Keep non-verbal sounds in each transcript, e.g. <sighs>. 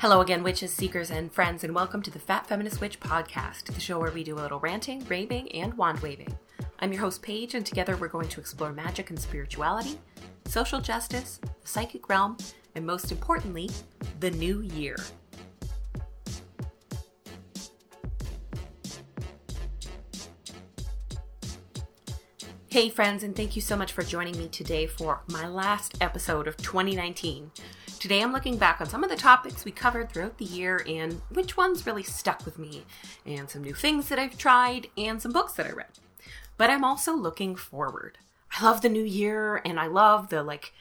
Hello again, witches, seekers, and friends, and welcome to the Fat Feminist Witch podcast, the show where we do a little ranting, raving, and wand waving. I'm your host, Paige, and together we're going to explore magic and spirituality, social justice, the psychic realm, and most importantly, the new year. Hey, friends, and thank you so much for joining me today for my last episode of 2019. Today, I'm looking back on some of the topics we covered throughout the year and which ones really stuck with me, and some new things that I've tried, and some books that I read. But I'm also looking forward. I love the new year, and I love the like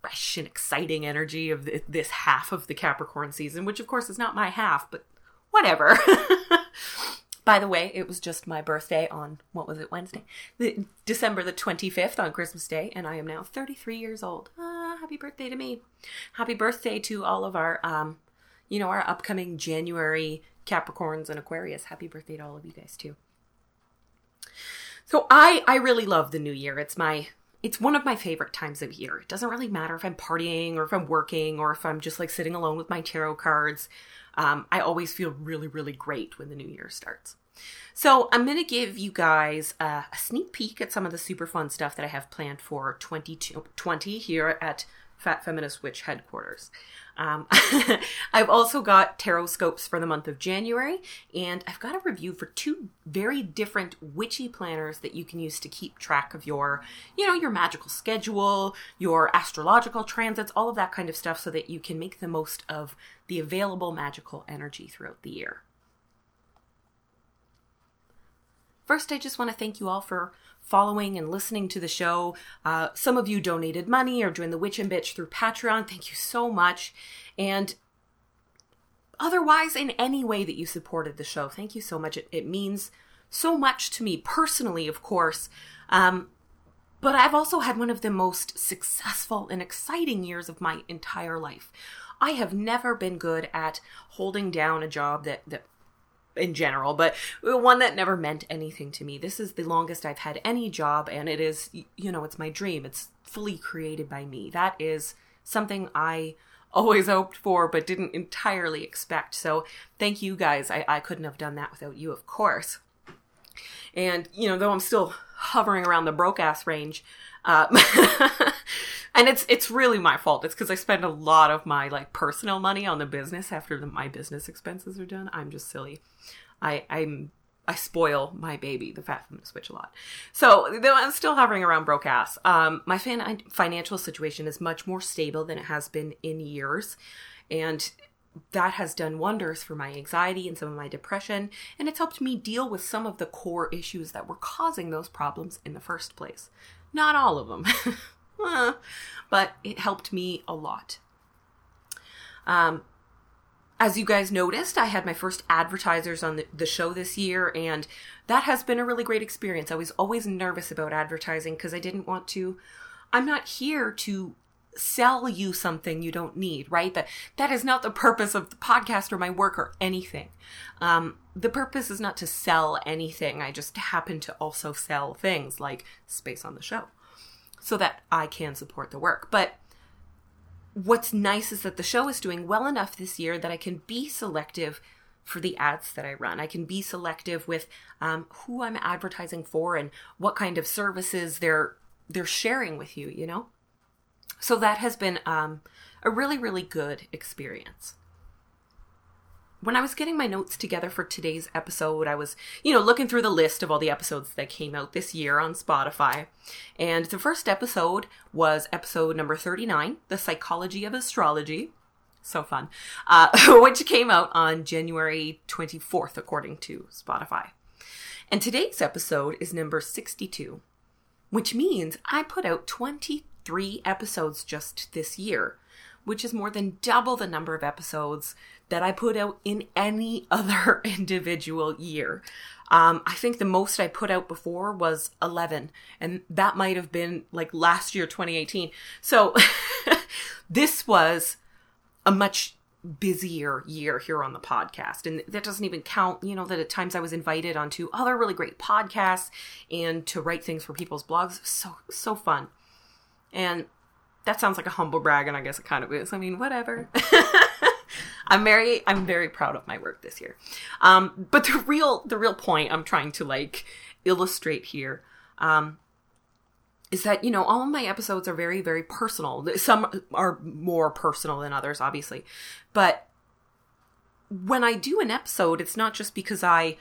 fresh and exciting energy of this half of the Capricorn season, which of course is not my half, but whatever. <laughs> By the way, it was just my birthday on, what was it, Wednesday? The, December the 25th on Christmas Day, and I am now 33 years old. Ah, happy birthday to me. Happy birthday to all of our, um, you know, our upcoming January Capricorns and Aquarius. Happy birthday to all of you guys, too. So I, I really love the new year. It's my it's one of my favorite times of year. It doesn't really matter if I'm partying or if I'm working or if I'm just like sitting alone with my tarot cards. Um, I always feel really, really great when the new year starts. So I'm going to give you guys a, a, sneak peek at some of the super fun stuff that I have planned for 2020 here at Fat Feminist Witch headquarters. Um, <laughs> I've also got tarot scopes for the month of January, and I've got a review for two very different witchy planners that you can use to keep track of your, you know, your magical schedule, your astrological transits, all of that kind of stuff, so that you can make the most of the available magical energy throughout the year. First, I just want to thank you all for following and listening to the show. Uh, some of you donated money or joined the Witch and Bitch through Patreon. Thank you so much. And otherwise, in any way that you supported the show, thank you so much. It, it means so much to me personally, of course. Um, but I've also had one of the most successful and exciting years of my entire life. I have never been good at holding down a job that, that in general, but one that never meant anything to me. This is the longest I've had any job, and it is, you know, it's my dream. It's fully created by me. That is something I always hoped for, but didn't entirely expect. So thank you guys. I, I couldn't have done that without you, of course. And, you know, though I'm still hovering around the broke ass range, uh, <laughs> and it's it's really my fault. It's because I spend a lot of my like personal money on the business after the, my business expenses are done. I'm just silly. I I'm I spoil my baby, the fat feminist witch, a lot. So though I'm still hovering around broke ass. Um, my fan- financial situation is much more stable than it has been in years, and that has done wonders for my anxiety and some of my depression, and it's helped me deal with some of the core issues that were causing those problems in the first place. Not all of them. <laughs> but it helped me a lot. Um, as you guys noticed, I had my first advertisers on the, the, show this year, and that has been a really great experience. I was always nervous about advertising because I didn't want to. I'm not here to sell you something you don't need, right? That that is not the purpose of the podcast or my work or anything. Um, the purpose is not to sell anything. I just happen to also sell things like space on the show so that I can support the work. But what's nice is that the show is doing well enough this year that I can be selective for the ads that I run. I can be selective with um, who I'm advertising for and what kind of services they're they're sharing with you. You know, so that has been um, a really really good experience when I was getting my notes together for today's episode, I was, you know, looking through the list of all the episodes that came out this year on Spotify. And the first episode was episode number 39, The Psychology of Astrology. So fun. Uh, <laughs> which came out on January 24th, according to Spotify. And today's episode is number 62, which means I put out 23 episodes just this year, which is more than double the number of episodes that I put out in any <laughs> other individual year. Um, I think the most I put out before was 11, and that might have been like last year, 2018. So <laughs> this was a much busier year here on the podcast. And that doesn't even count, you know, that at times I was invited onto other really great podcasts and to write things for people's blogs. So, so fun. And that sounds like a humble brag, and I guess it kind of is. I mean, whatever. <laughs> I'm very I'm very proud of my work this year. Um, but the real the real point I'm trying to like illustrate here um, is that you know all of my episodes are very very personal. Some are more personal than others, obviously, but when I do an episode, it's not just because I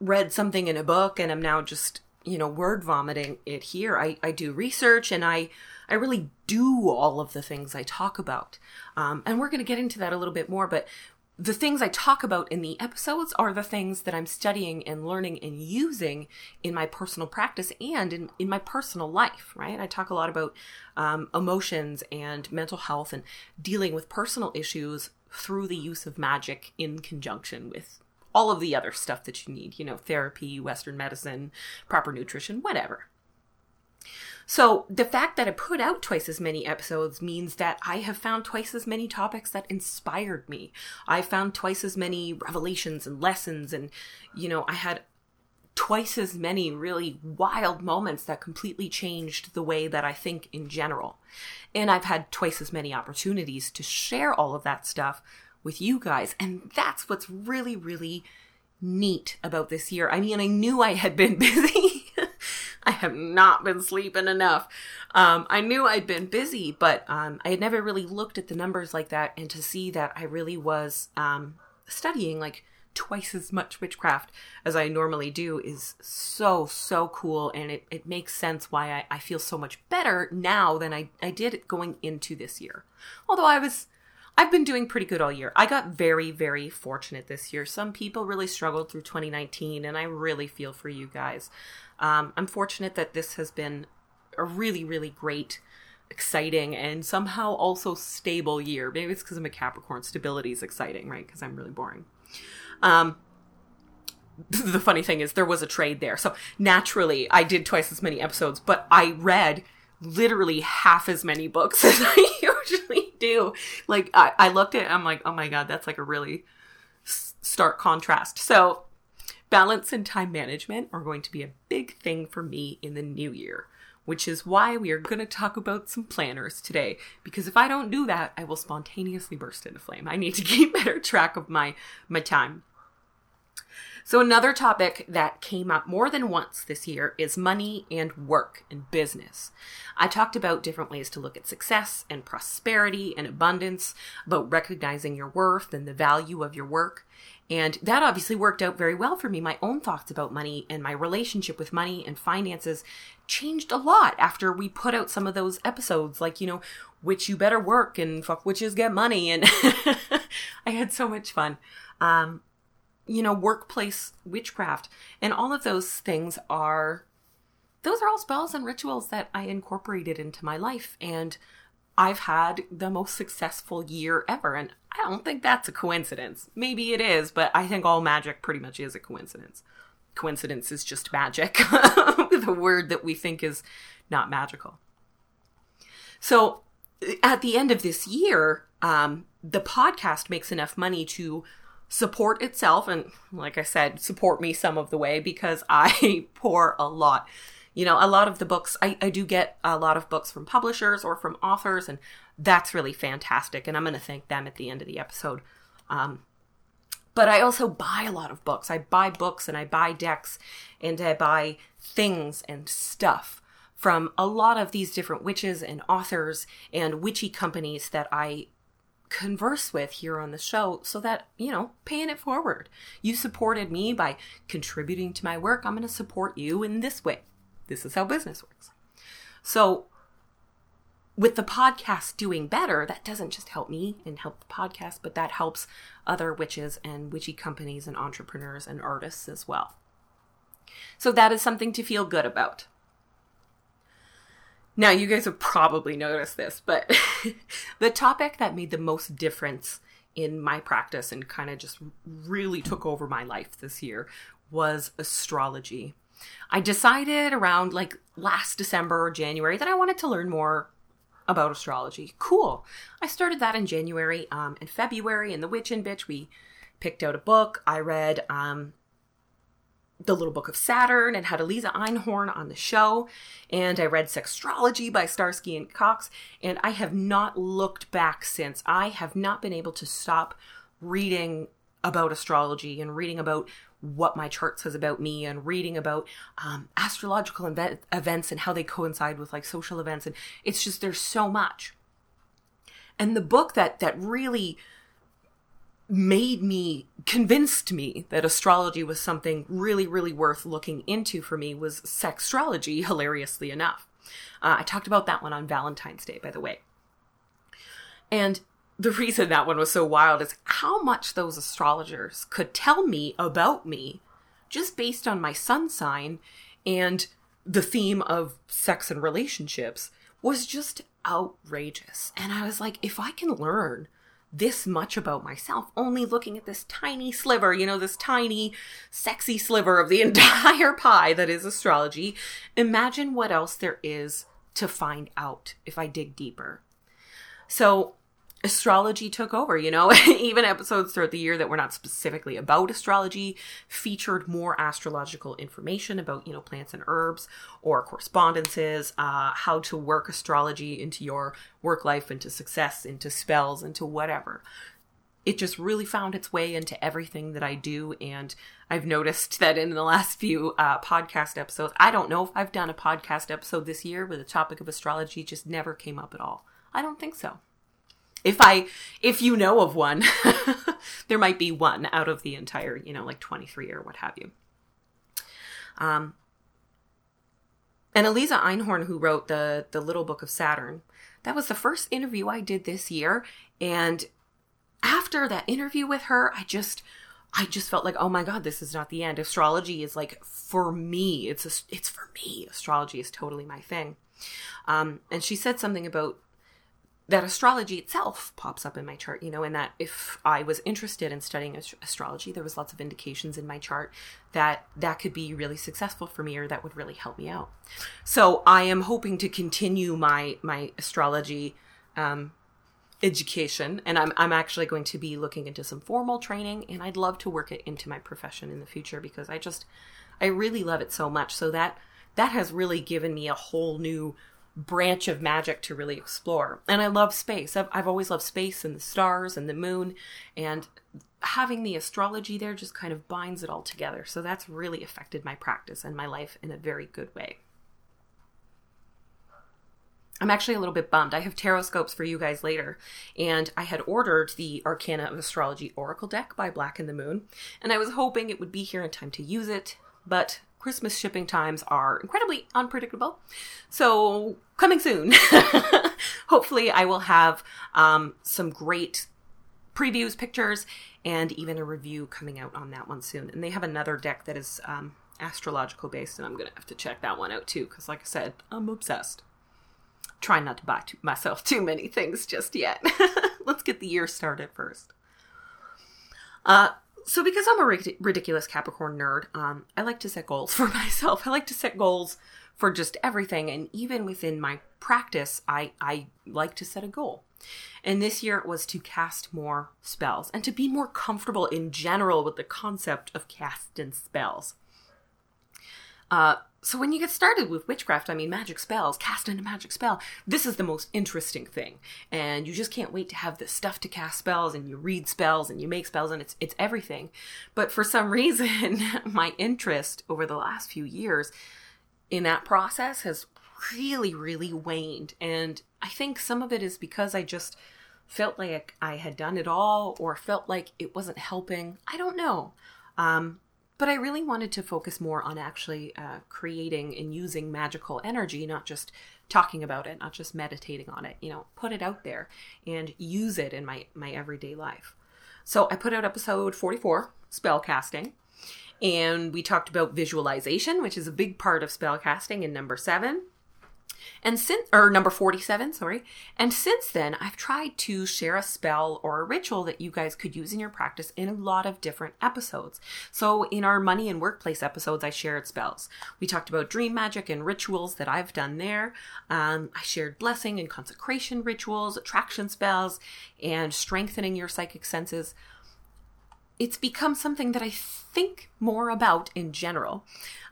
read something in a book and I'm now just you know word vomiting it here. I I do research and I I really do all of the things I talk about. Um, and we're going to get into that a little bit more, but the things I talk about in the episodes are the things that I'm studying and learning and using in my personal practice and in, in my personal life, right? I talk a lot about um, emotions and mental health and dealing with personal issues through the use of magic in conjunction with all of the other stuff that you need, you know, therapy, Western medicine, proper nutrition, whatever. So the fact that I put out twice as many episodes means that I have found twice as many topics that inspired me. I found twice as many revelations and lessons and you know, I had twice as many really wild moments that completely changed the way that I think in general. And I've had twice as many opportunities to share all of that stuff with you guys. And that's what's really, really neat about this year. I mean, I knew I had been <laughs> busy I have not been sleeping enough. Um, I knew I'd been busy, but um, I had never really looked at the numbers like that and to see that I really was um, studying like twice as much witchcraft as I normally do is so, so cool. And it, it makes sense why I, I feel so much better now than I, I did going into this year. Although I was I've been doing pretty good all year. I got very, very fortunate this year. Some people really struggled through 2019, and I really feel for you guys. Um, I'm fortunate that this has been a really, really great, exciting, and somehow also stable year. Maybe it's because I'm a Capricorn. Stability is exciting, right? Because I'm really boring. Um, <laughs> the funny thing is, there was a trade there. So naturally, I did twice as many episodes, but I read literally half as many books <laughs> as I usually do. Like, I, I looked at I'm like, oh my God, that's like a really stark contrast. So, balance and time management are going to be a big thing for me in the new year, which is why we are going to talk about some planners today. Because if I don't do that, I will spontaneously burst into flame. I need to <laughs> keep better track of my, my time. So, another topic that came up more than once this year is money and work and business. I talked about different ways to look at success and prosperity and abundance, about recognizing your worth and the value of your work. And that obviously worked out very well for me. My own thoughts about money and my relationship with money and finances changed a lot after we put out some of those episodes, like, you know, which you better work and fuck witches get money. And <laughs> I had so much fun. Um, you know, workplace witchcraft. And all of those things are, those are all spells and rituals that I incorporated into my life. And I've had the most successful year ever. And I don't think that's a coincidence. Maybe it is, but I think all magic pretty much is a coincidence. Coincidence is just magic, <laughs> the word that we think is not magical. So at the end of this year, um, the podcast makes enough money to support itself and like i said support me some of the way because <laughs> i pour a lot. You know a lot of the books I, I do get a lot of books from publishers or from authors and that's really fantastic and i'm going to thank them at the end of the episode. Um, but i also buy a lot of books. I buy books and i buy decks and i buy things and stuff from a lot of these different witches and authors and witchy companies that i converse with here on the show so that, you know, paying it forward. You supported me by contributing to my work. I'm going to support you in this way. This is how business works. So, with the podcast doing better, that doesn't just help me and help the podcast, but that helps other witches and witchy companies and entrepreneurs and artists as well. So, that is something to feel good about. Now, you guys have probably noticed this, but <laughs> the topic that made the most difference in my practice and kind of just really took over my life this year was astrology. I decided around like last December or January that I wanted to learn more about astrology. Cool. I started that in January. Um, in February, in the Witch and Bitch, we picked out a book. I read um, the Little Book of Saturn and had Aliza Einhorn on the show. And I read Sextrology by Starsky and Cox. And I have not looked back since. I have not been able to stop reading about astrology and reading about what my chart says about me and reading about um, astrological event- events and how they coincide with like social events and it's just there's so much and the book that that really made me convinced me that astrology was something really really worth looking into for me was sextrology <laughs> hilariously enough uh, i talked about that one on valentine's day by the way and the <laughs> reason that one was so wild is how much those astrologers could tell me about me just based on my sun sign and the theme of sex and relationships was just outrageous. And I was like, if I can learn this much about myself, only looking at this tiny sliver, you know, this tiny, sexy sliver of the <laughs> entire pie that is astrology, imagine what else there is to find out if I dig deeper. So astrology took over, you know, <laughs> even episodes throughout the year that were not specifically about astrology featured more astrological information about, you know, plants and herbs or correspondences, uh, how to work astrology into your work life, into success, into spells, into whatever. It just really found its way into everything that I do. And I've noticed <laughs> that in the last few uh, podcast episodes, I don't know if I've done a podcast episode this year where the topic of astrology just never came up at all. I don't think so if I if you know of one, <laughs> there might be one out of the entire, you know, like 23 or what have you. Um and Aliza Einhorn who wrote the the Little Book of Saturn, that was the first interview I did this year and after that interview with her, I just I just felt like, oh my god, this is not the end. Astrology is like for me. It's a, it's for me. Astrology is totally my thing. Um, and she said something about that astrology itself pops up in my chart, you know, and that if I was interested in studying astrology, there was lots of indications in my chart that that could be really successful for me or that would really help me out. So I am hoping to continue my my astrology um, education, and I'm I'm actually going to be looking into some formal training, and I'd love to work it into my profession in the future because I just I really love it so much. So that that has really given me a whole new branch of magic to really explore. And I love space. I've, I've always loved space and the stars and the moon. And having the astrology there just kind of binds it all together. So that's really affected my practice and my life in a very good way. I'm actually a little bit bummed. I have tarot scopes for you guys later, and I had ordered the Arcana of Astrology Oracle deck by Black and the Moon, and I was hoping it would be here in time to use it, but Christmas shipping times are incredibly unpredictable. So, coming soon. <laughs> Hopefully, I will have um, some great previews, pictures, and even a review coming out on that one soon. And they have another deck that is um, astrological based, and I'm going to have to check that one out too, because, like I said, I'm obsessed. Trying not to buy too, myself too many things just yet. <laughs> Let's get the year started first. Uh, so because I'm a ridiculous Capricorn nerd, um, I like to set goals <laughs> for myself. I like to set goals for just everything, and even within my practice, I I like to set a goal. And this year it was to cast more spells and to be more comfortable in general with the concept of casting spells. Uh, so when you get started with witchcraft, I mean magic spells, casting a magic spell, this is the most interesting thing. And you just can't wait to have the stuff to cast spells and you read spells and you make spells and it's it's everything. But for some <laughs> reason, my interest over the last few years in that process has really really waned and I think some of it is because I just felt like I had done it all or felt like it wasn't helping. I don't know. Um, but I really wanted to focus more on actually uh, creating and using magical energy, not just talking about it, not just meditating on it. You know, put it out there and use it in my my everyday life. So I put out episode 44, spell casting, and we talked about visualization, which is a big part of spell casting in number 7. And since, or number 47, sorry. And since then, I've tried to share a spell or a ritual that you guys could use in your practice in a lot of different episodes. So in our money and workplace episodes, I shared spells. We talked about dream magic and rituals that I've done there. Um, I shared blessing and consecration rituals, attraction spells, and strengthening your psychic senses it's become something that I think more about in general.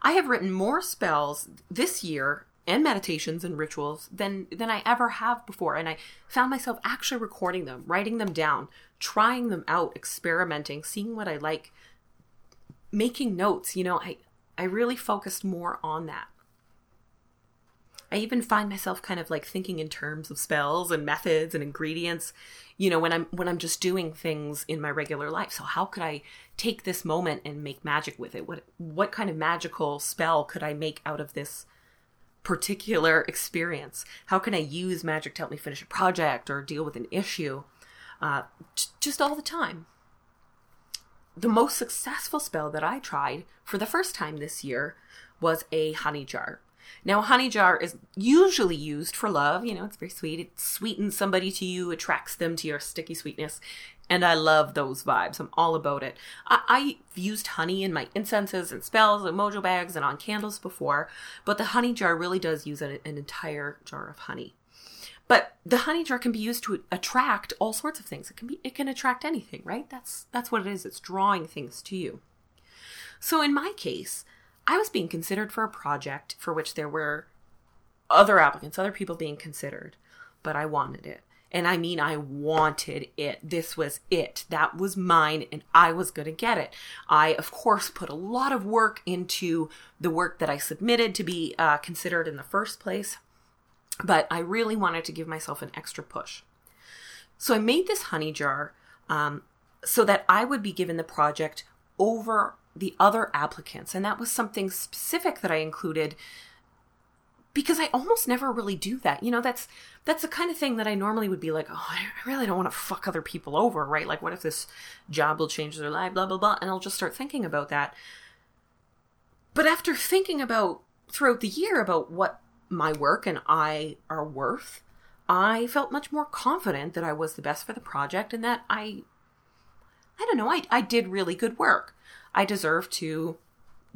I have written more spells this year and meditations and rituals than than I ever have before and I found myself actually recording them, writing them down, trying them out, experimenting, seeing what I like, making notes. You know, I, I really focused more on that. I even find myself kind of like thinking in terms of spells and methods and ingredients, you know, when I'm when I'm just doing things in my regular life. So how could I take this moment and make magic with it? What what kind of magical spell could I make out of this particular experience? How can I use magic to help me finish a project or deal with an issue? Uh, just all the time. The most successful spell that I tried for the first time this year was a honey jar. Now, a honey jar is usually used for love. You know, it's very sweet. It sweetens somebody to you, attracts them to your sticky sweetness. And I love those vibes. I'm all about it. I, have used honey in my incenses and spells and mojo bags and on candles before, but the honey jar really does use an, an entire jar of honey. But the honey jar can be used to attract all sorts of things. It can be it can attract anything, right? That's that's what it is. It's drawing things to you. So in my case, I was being considered for a project for which there were other applicants, other people being considered, but I wanted it. And I mean, I wanted it. This was it. That was mine, and I was going to get it. I, of course, put a lot of work into the work that I submitted to be uh, considered in the first place, but I really wanted to give myself an extra push. So I made this honey jar um, so that I would be given the project over the other applicants. And that was something specific that I included because I almost never really do that. You know, that's that's the kind of thing that I normally would be like, oh, I really don't want to fuck other people over, right? Like, what if this job will change their life, blah blah blah, and I'll just start thinking about that. But after thinking about throughout the year about what my work and I are worth, I felt much more confident that I was the best for the project and that I I don't know, I I did really good work. I deserve to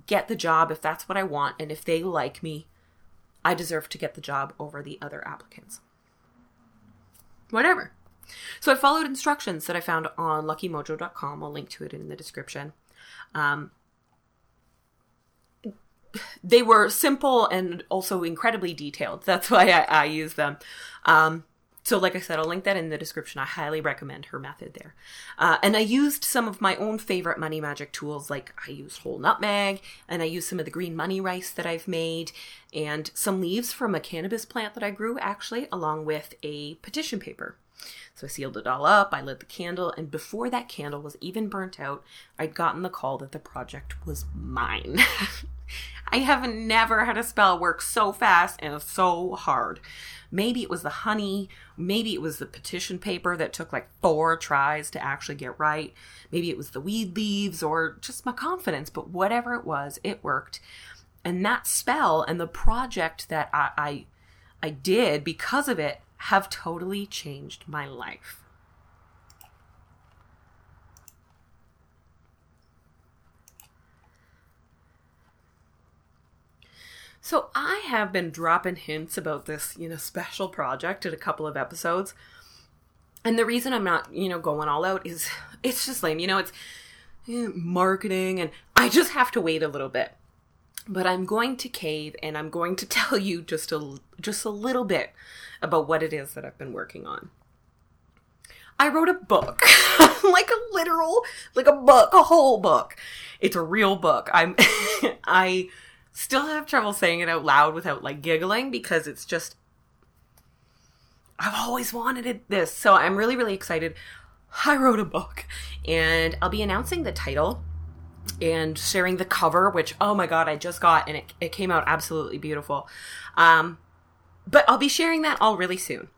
get the job if that's what I want. And if they like me, I deserve to get the job over the other applicants. Whatever. So I followed instructions that I found on luckymojo.com. I'll link to it in the description. Um, they were simple and also incredibly detailed. That's why I, I use them. Um, so, like I said, I'll link that in the description. I highly recommend her method there. Uh, and I used some of my own favorite money magic tools, like I used whole nutmeg, and I used some of the green money rice that I've made, and some leaves from a cannabis plant that I grew, actually, along with a petition paper. So I sealed it all up, I lit the candle, and before that candle was even burnt out, I'd gotten the call that the project was mine. <laughs> I have never had a spell work so fast and so hard. Maybe it was the honey. Maybe it was the petition paper that took like four tries to actually get right. Maybe it was the weed leaves or just my confidence, but whatever it was, it worked. And that spell and the project that I, I, I did because of it have totally changed my life. So I have been dropping hints about this, you know, special project in a couple of episodes. And the reason I'm not, you know, going all out is it's just lame. You know, it's eh, marketing and I just have to wait a little bit. But I'm going to cave and I'm going to <laughs> tell you just a just a little bit about what it is that I've been working on. I wrote a book, <laughs> like a literal, like a book, a whole book. It's a real book. I'm, <laughs> I still have trouble saying it out loud without like giggling because it's just I've always wanted it this. So I'm really really excited. I wrote a book and I'll be announcing the title and sharing the cover which oh my god I just got and it, it came out absolutely beautiful. Um but I'll be sharing that all really soon.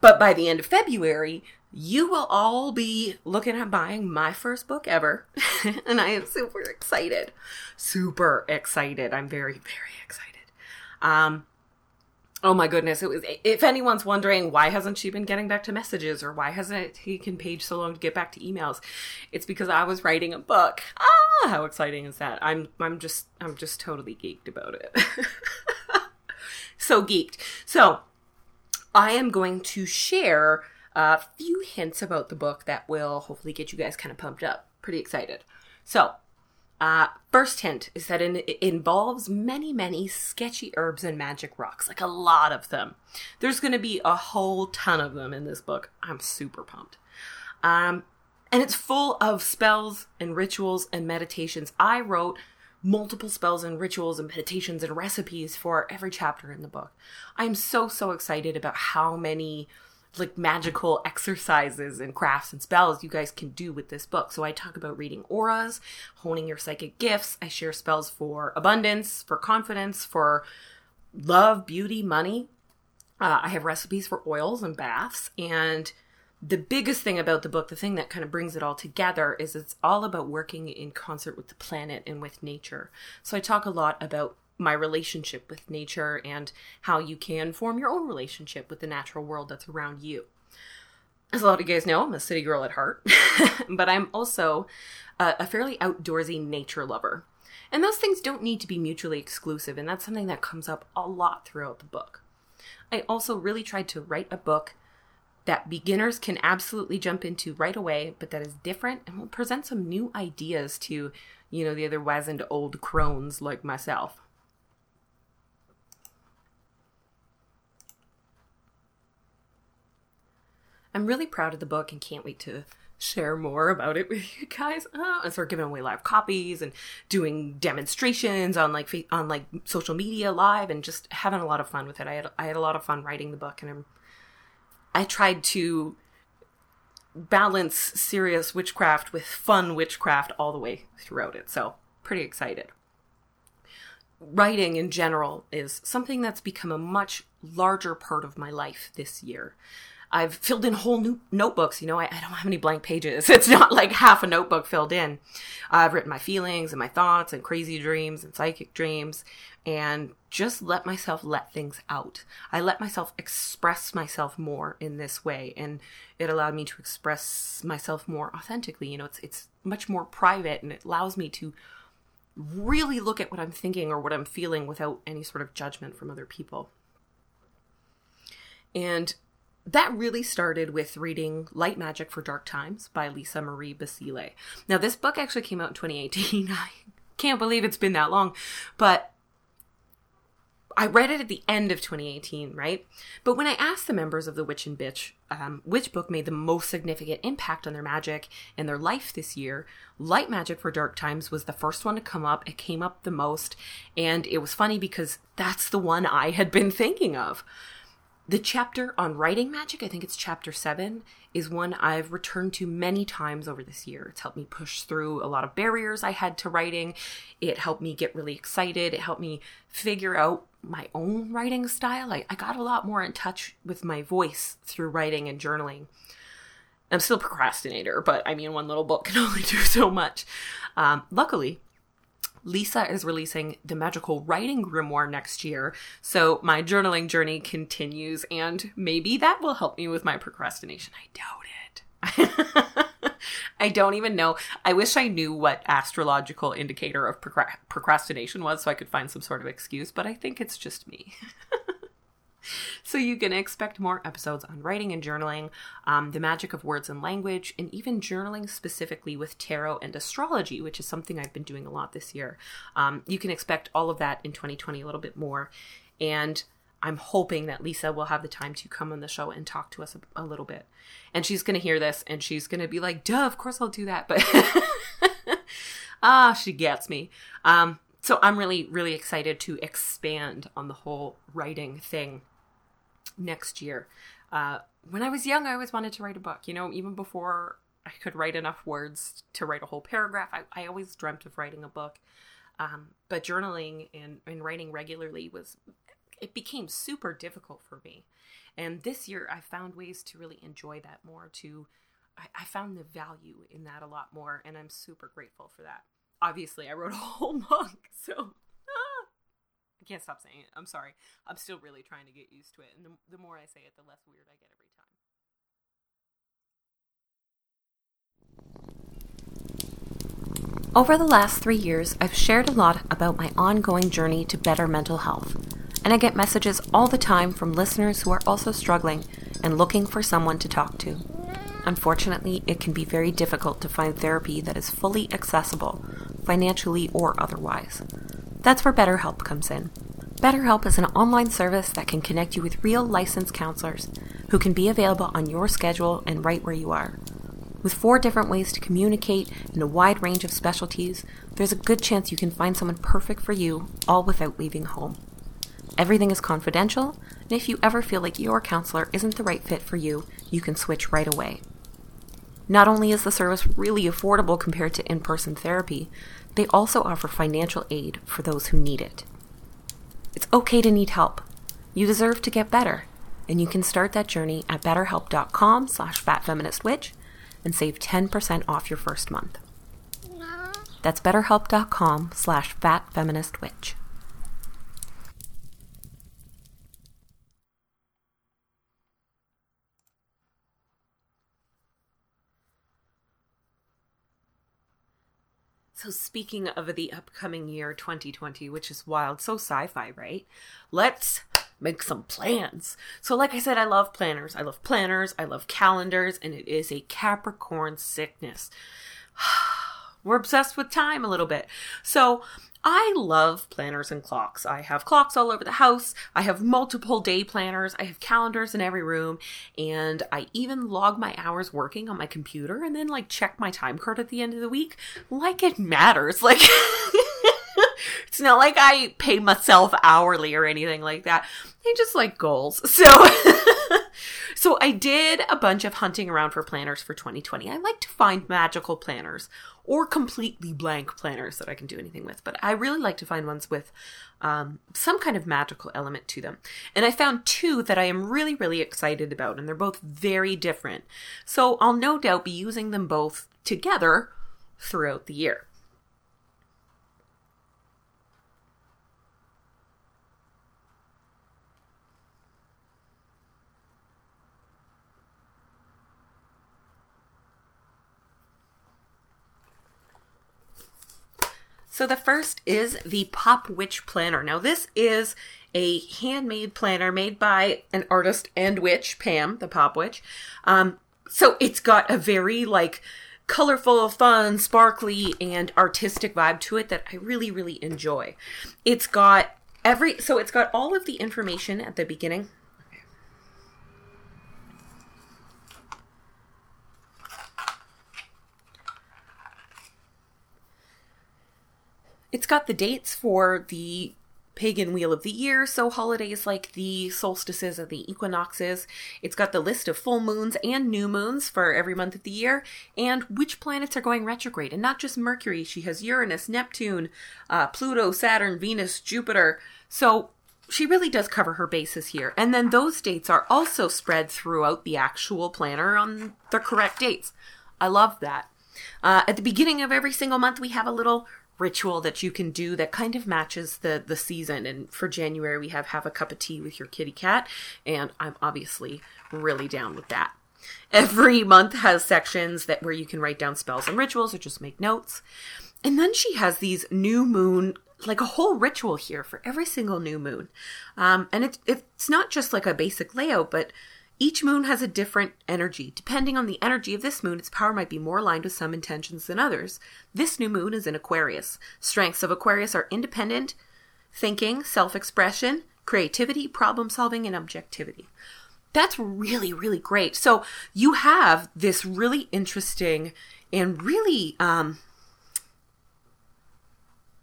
But by the end of February, you will all be looking at buying my first book ever. <laughs> and I am super excited. Super excited. I'm very, very excited. Um, oh my goodness. It was, if anyone's wondering why hasn't she been getting back to messages or why hasn't it taken Paige so long to get back to emails, it's because I was writing a book. Ah, how exciting is that? I'm, I'm just, I'm just totally geeked about it. <laughs> so geeked. So I am going to share a few hints about the book that will hopefully get you guys kind of pumped up. Pretty excited. So, uh, first hint is that it involves many, many sketchy herbs and magic rocks, like a lot of them. There's going to be a whole ton of them in this book. I'm super pumped. Um, and it's full of spells and rituals and meditations. I wrote multiple spells and rituals and meditations and recipes for every chapter in the book. I'm so, so excited about how many like magical exercises and crafts and spells you guys can do with this book. So I talk about reading auras, honing your psychic gifts. I share spells for abundance, for confidence, for love, beauty, money. Uh, I have recipes for oils and baths. And the biggest thing about the book, the thing that kind of brings it all together, is it's all about working in concert with the planet and with nature. So I talk a lot about my relationship with nature and how you can form your own relationship with the natural world that's around you. As a lot of you guys know, I'm a city girl at heart, <laughs> but I'm also a, a fairly outdoorsy nature lover. And those things don't need to be mutually exclusive, and that's something that comes up a lot throughout the book. I also really tried to write a book that beginners can absolutely jump into right away, but that is different and will present some new ideas to, you know, the other wizened old crones like myself. I'm really proud of the book and can't wait to share more about it with you guys. Oh, <laughs> and start giving away live copies and doing demonstrations on like on like social media live and just having a lot of fun with it. I had I had a lot of fun writing the book and I'm I tried to balance serious witchcraft with fun witchcraft all the way throughout it. So, pretty excited. Writing in general is something that's become a much larger part of my life this year. I've filled in whole new notebooks. You know, I, I, don't have any blank pages. <laughs> It's not like half a notebook filled in. I've written my feelings and my thoughts and crazy dreams and psychic dreams and just let myself let things out. I let myself express myself more in this way and it allowed me to express myself more authentically. You know, it's it's much more private and it allows me to really look at what I'm thinking or what I'm feeling without any sort of judgment from other people. And that really started with reading Light Magic for Dark Times by Lisa Marie Basile. Now, this book actually came out in 2018. <laughs> I can't believe it's been that long, but I read it at the end of 2018, right? But when I asked the members of the Witch and Bitch um, which book made the most significant impact on their magic and their life this year, Light Magic for Dark Times was the first one to come up. It came up the most, and it was funny because that's the one I had been thinking of. The chapter on writing magic, I think it's chapter seven, is one I've returned to many times over this year. It's helped me push through a lot of barriers I had to writing. It helped me get really excited. It helped me figure out my own writing style. I, I got a lot more in touch with my voice through writing and journaling. I'm still a procrastinator, but I mean, one little book can <laughs> only do so much. Um, luckily, Lisa is releasing the magical writing grimoire next year, so my journaling journey continues, and maybe that will help me with my procrastination. I doubt it. <laughs> I don't even know. I wish I knew what astrological indicator of procrastination was so I could find some sort of excuse, but I think it's just me. <laughs> <laughs> so you can expect more episodes on writing and journaling, um, the magic of words and language, and even journaling specifically with tarot and astrology, which is something I've been doing a lot this year. Um, you can expect all of that in 2020 a little bit more. And I'm hoping that Lisa will have the time to come on the show and talk to us a, a little bit. And she's going to hear this and she's going to be like, duh, of course I'll do that. But <laughs> ah, she gets me. Um, so I'm really, really excited to expand on the whole writing thing next year. Uh, when I was young, I always wanted to write a book. You know, even before I could write enough words to write a whole paragraph, I, I always dreamt of writing a book. Um, but journaling and, and writing regularly was, it became super difficult for me. And this year, I found ways to really enjoy that more, to I, found the value in that a lot more, and I'm super grateful for that. Obviously, I wrote a <laughs> whole book, so can't stop saying it. I'm sorry. I'm still really trying to get used to it. And the, the more I say it, the less weird I get every time. Over the last three years, I've shared a lot about my ongoing journey to better mental health. And I get messages all the time from listeners who are also struggling and looking for someone to talk to. Unfortunately, it can be very difficult to find therapy that is fully accessible, financially or otherwise. That's where BetterHelp comes in. BetterHelp is an online service that can connect you with real licensed counselors who can be available on your schedule and right where you are. With four different ways to communicate and a wide range of specialties, there's a good chance you can find someone perfect for you, all without leaving home. Everything is confidential, and if you ever feel like your counselor isn't the right fit for you, you can switch right away. Not only is the service really affordable compared to in person therapy, they also offer financial aid for those who need it. It's okay to need help. You deserve to get better, and you can start that journey at betterhelp.com slash fatfeministwitch and save 10% off your first month. That's betterhelp.com slash fatfeministwitch. So, speaking of the upcoming year 2020, which is wild, so sci fi, right? Let's make some plans. So, like I said, I love planners. I love planners. I love calendars, and it is a Capricorn sickness. <sighs> We're obsessed with time a little bit. So, I love planners and clocks. I have clocks all over the house. I have multiple day planners. I have calendars in every room. And I even log my hours working on my computer and then like check my time card at the end of the week. Like it matters. <laughs> Like it's not like I pay myself hourly or anything like that. I just like goals. <laughs> So so I did a bunch of hunting around for planners for 2020. I like to find magical planners or completely blank planners that I can do anything with. But I really like to find ones with um, some kind of magical element to them. And I found two that I am really, really excited about, and they're both very different. So I'll no doubt be using them both together throughout the year. So the first is the Pop Witch Planner. Now this is a handmade planner made by an artist and witch, Pam, the Pop Witch. Um, so it's got a very like colorful, fun, sparkly, and artistic vibe to it that I really, really enjoy. It's got every so it's got all of the information at the beginning It's got the dates for the pagan wheel of the year, so holidays like the solstices and the equinoxes. It's got the list of full moons and new moons for every month of the year, and which planets are going retrograde. And not just Mercury, she has Uranus, Neptune, uh, Pluto, Saturn, Venus, Jupiter. So she really does cover her bases here. And then those dates are also spread throughout the actual planner on the correct dates. I love that. Uh, at the beginning of every single month, we have a little ritual that you can do that kind of matches the the season and for January we have have a cup of tea with your kitty cat and I'm obviously really down with that. Every month has sections that where you can write down spells and rituals or just make notes. And then she has these new moon like a whole ritual here for every single new moon. Um, and it's it's not just like a basic layout, but each moon has a different energy. Depending on the energy of this moon, its power might be more aligned with some intentions than others. This new moon is in Aquarius. Strengths of Aquarius are independent thinking, self expression, creativity, problem solving, and objectivity. That's really, really great. So you have this really interesting and really um,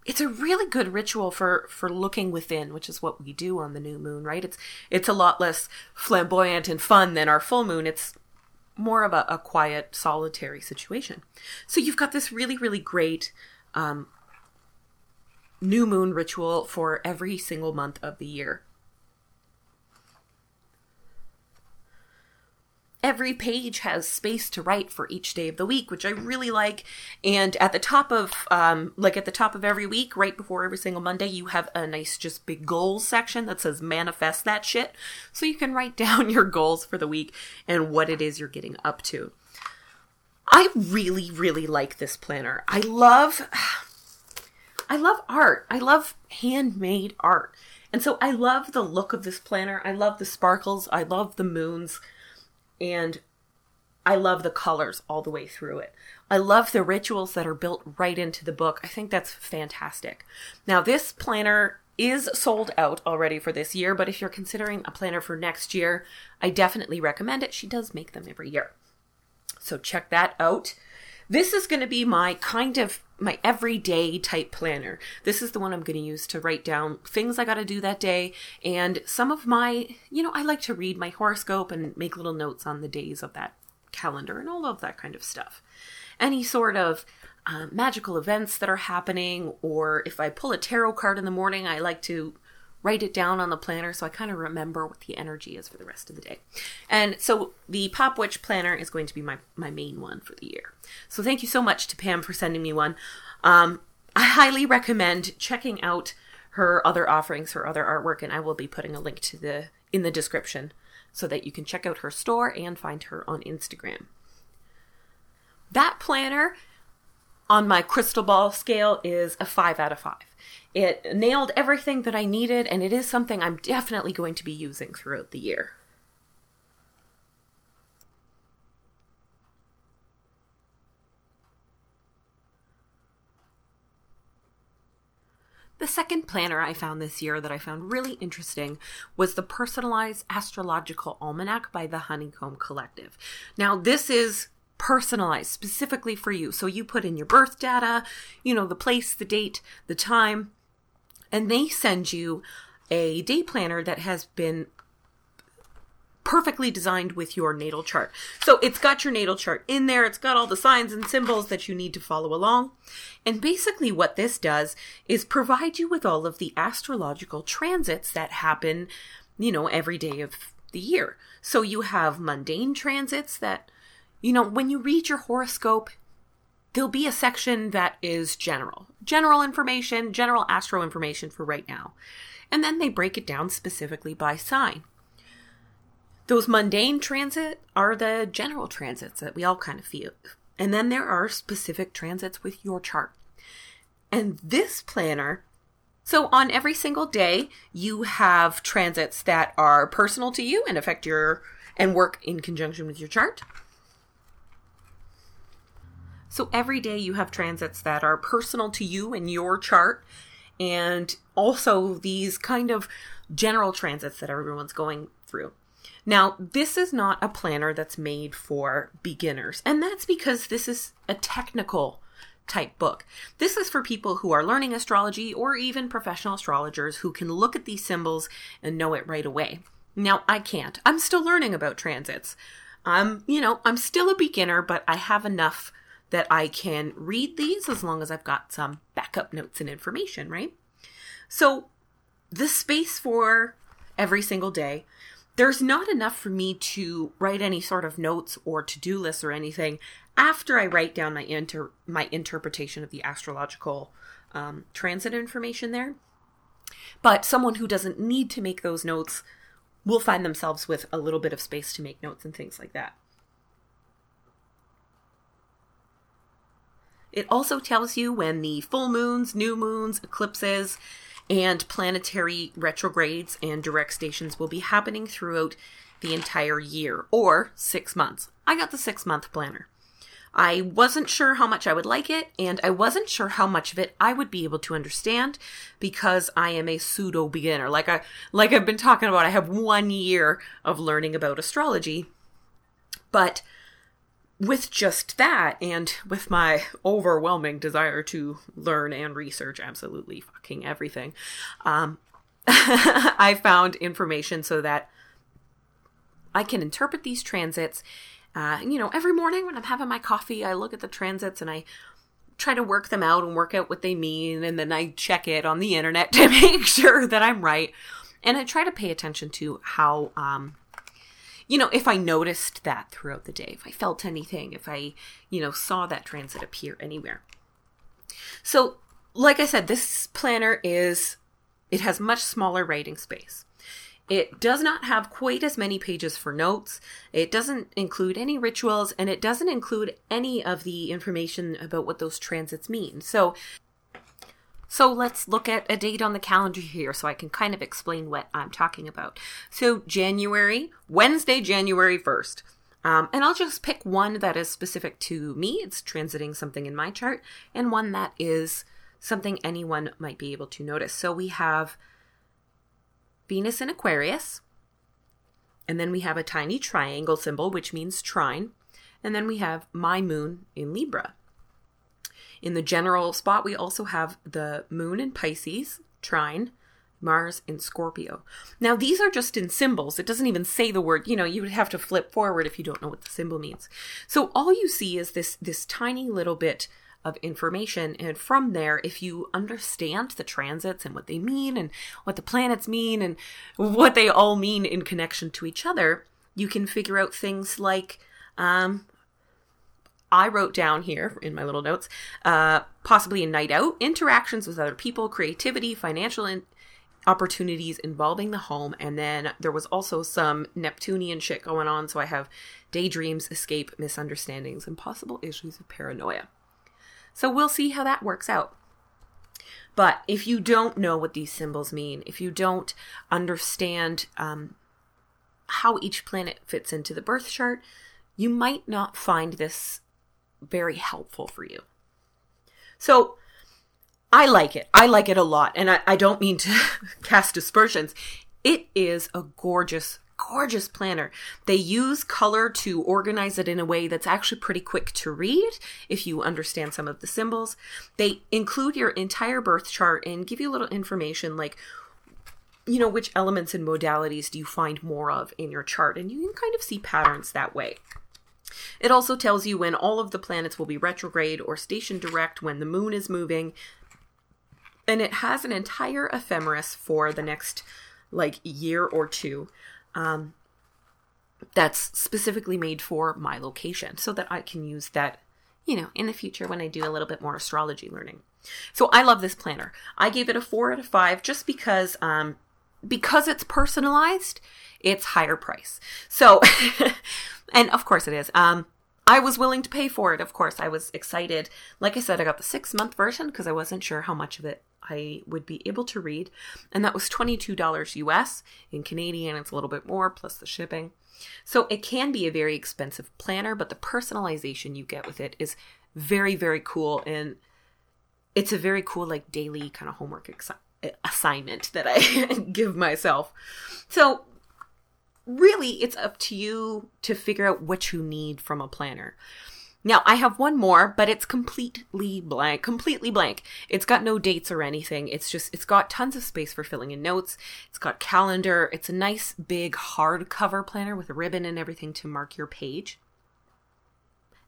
it's a really good ritual for for looking within which is what we do on the new moon right? It's it's a lot less flamboyant and fun than our full moon. It's more of a, a quiet solitary situation. So you've got this really really great um, new moon ritual for every single month of the year every page has space to write for each day of the week, which I really like. And at the top of, um, like at the top of every week, right before every single Monday, you have a nice, just big goals section that says manifest that shit. So you can write <laughs> down your goals for the week and what it is you're getting up to. I really, really like this planner. I love, <sighs> I love art. I love handmade art. And so I love the look of this planner. I love the sparkles. I love the moons and I love the colors all the way through it. I love the rituals that are built right into the book. I think that's fantastic. Now, this planner is sold out already for this year, but if you're considering a planner for next year, I definitely recommend it. She does make them every year. So check that out. This is going to be my kind of my everyday type planner. This is the one I'm going to use to write down things I got to do that day and some of my, you know, I like to read my horoscope and make little notes on the days of that calendar and all of that kind of stuff. Any sort of uh, magical events that are happening, or if I pull a tarot card in the morning, I like to write it down on the planner so I kind of remember what the energy is for the rest of the day. And so the Pop Witch planner is going to be my, my main one for the year. So thank you so much to Pam for sending me one. Um, I highly recommend checking out her other offerings, her other artwork, and I will be putting a link to the in the description so that you can check out her store and find her on Instagram. That planner on my crystal ball scale is a 5 out of 5. It nailed everything that I needed, and it is something I'm definitely going to be using throughout the year. The second planner I found this year that I found really interesting was the Personalized Astrological Almanac by the Honeycomb Collective. Now, this is personalized specifically for you. So you put in your birth data, you know, the place, the date, the time, and they send you a day planner that has been perfectly designed with your natal chart. So it's got your natal chart in there, it's got all the signs and symbols that you need to follow along. And basically, what this does is provide you with all of the astrological transits that happen, you know, every day of the year. So you have mundane transits that you know, when you read your horoscope, there'll be a section that is general, general information, general astro information for right now. And then they break it down specifically by sign. Those mundane transit are the general transits that we all kind of feel. And then there are specific transits with your chart. And this planner, so on every single day, you have transits that are personal to you and affect your and work in conjunction with your chart. So every day you have transits that are personal to you and your chart, and also these kind of general transits that everyone's going through. Now, this is not a planner that's made for beginners, and that's because this is a technical type book. This is for people who are learning astrology or even professional astrologers who can look at these symbols and know it right away. Now, I can't. I'm still learning about transits. I'm, you know, I'm still a beginner, but I have enough that I can read these as long as I've got some backup notes and information, right? So, the space for every single day, there's not enough for me to write any sort of notes or to-do lists or anything after I write down my inter my interpretation of the astrological um, transit information there. But someone who doesn't need to make those notes will find themselves with a little bit of space to make notes and things like that. It also tells you when the full moons, new moons, eclipses, and planetary retrogrades and direct stations will be happening throughout the entire year or six months. I got the six month planner. I wasn't sure how much I would like it, and I wasn't sure how much of it I would be able to understand because I am a pseudo beginner. Like I like I've been talking about, I have one year of learning about astrology. But with just that and with my overwhelming desire to learn and research absolutely fucking everything um, <laughs> i found information so that i can interpret these transits uh, you know every morning when i'm having my coffee i look at the transits and i try to work them out and work out what they mean. And then i check it on the internet <laughs> to make sure that i'm right. And i try to pay attention to how um, you know, if I noticed that throughout the day, if I felt anything, if I, you know, saw that transit appear anywhere. So, like I said, this planner is, it has much smaller writing space. It does not have quite as many pages for notes. It doesn't include any rituals and it doesn't include any of the information about what those transits mean. So so let's look at a date on the calendar here so I can kind of explain what I'm talking about. So January, Wednesday, January 1st. Um, and I'll just pick one that is specific to me. It's transiting something in my chart, and one that is something anyone might be able to notice. So we have Venus in Aquarius, and then we have a tiny triangle symbol, which means trine. And then we have my moon in Libra. In the general spot, we also have the moon in Pisces, trine, Mars in Scorpio. Now, these are just in symbols. It doesn't even say the word, you know, you would have to flip forward if you don't know what the symbol means. So all you see is this this tiny little bit of information and from there if you understand the transits and what they mean and what the planets mean and what they all mean in connection to each other, you can figure out things like um, I wrote down here in my little notes, uh, possibly a night out, interactions with other people, creativity, financial in- opportunities involving the home, and then there was also some Neptunian shit going on. So I have daydreams, escape, misunderstandings, and possible issues of paranoia. So we'll see how that works out. But if you don't know what these symbols mean, if you don't understand um, how each planet fits into the birth chart, you might not find this very helpful for you. So I like it. I like it a lot. And I, I don't mean to <laughs> cast aspersions. It is a gorgeous, gorgeous planner. They use color to organize it in a way that's actually pretty quick to read if you understand some of the symbols. They include your entire birth chart and give you a little information like, you know, which elements and modalities do you find more of in your chart? And you can kind of see patterns that way. It also tells you when all of the planets will be retrograde or station direct when the moon is moving. And it has an entire ephemeris for the next like year or two. Um, that's specifically made for my location so that I can use that, you know, in the future when I do a little bit more astrology learning. So I love this planner. I gave it a four out of five just because, um, because it's personalized, it's higher price. So <laughs> and of course it is. Um, I was willing to pay for it. Of course, I was excited. Like I said, I got the six month version because I wasn't sure how much of it I would be able to read, and that was twenty two dollars US. In Canadian, it's a little bit more plus the shipping. So it can be a very expensive planner, but the personalization you get with it is very very cool, and it's a very cool like daily kind of homework ex- assignment that I <laughs> give myself. So really it's up to you to figure out what you need from a planner. Now, I have one more, but it's completely blank, completely blank. It's got no dates or anything. It's just, it's got tons of space for filling in notes. It's got calendar. It's a nice big hardcover planner with a ribbon and everything to mark your page.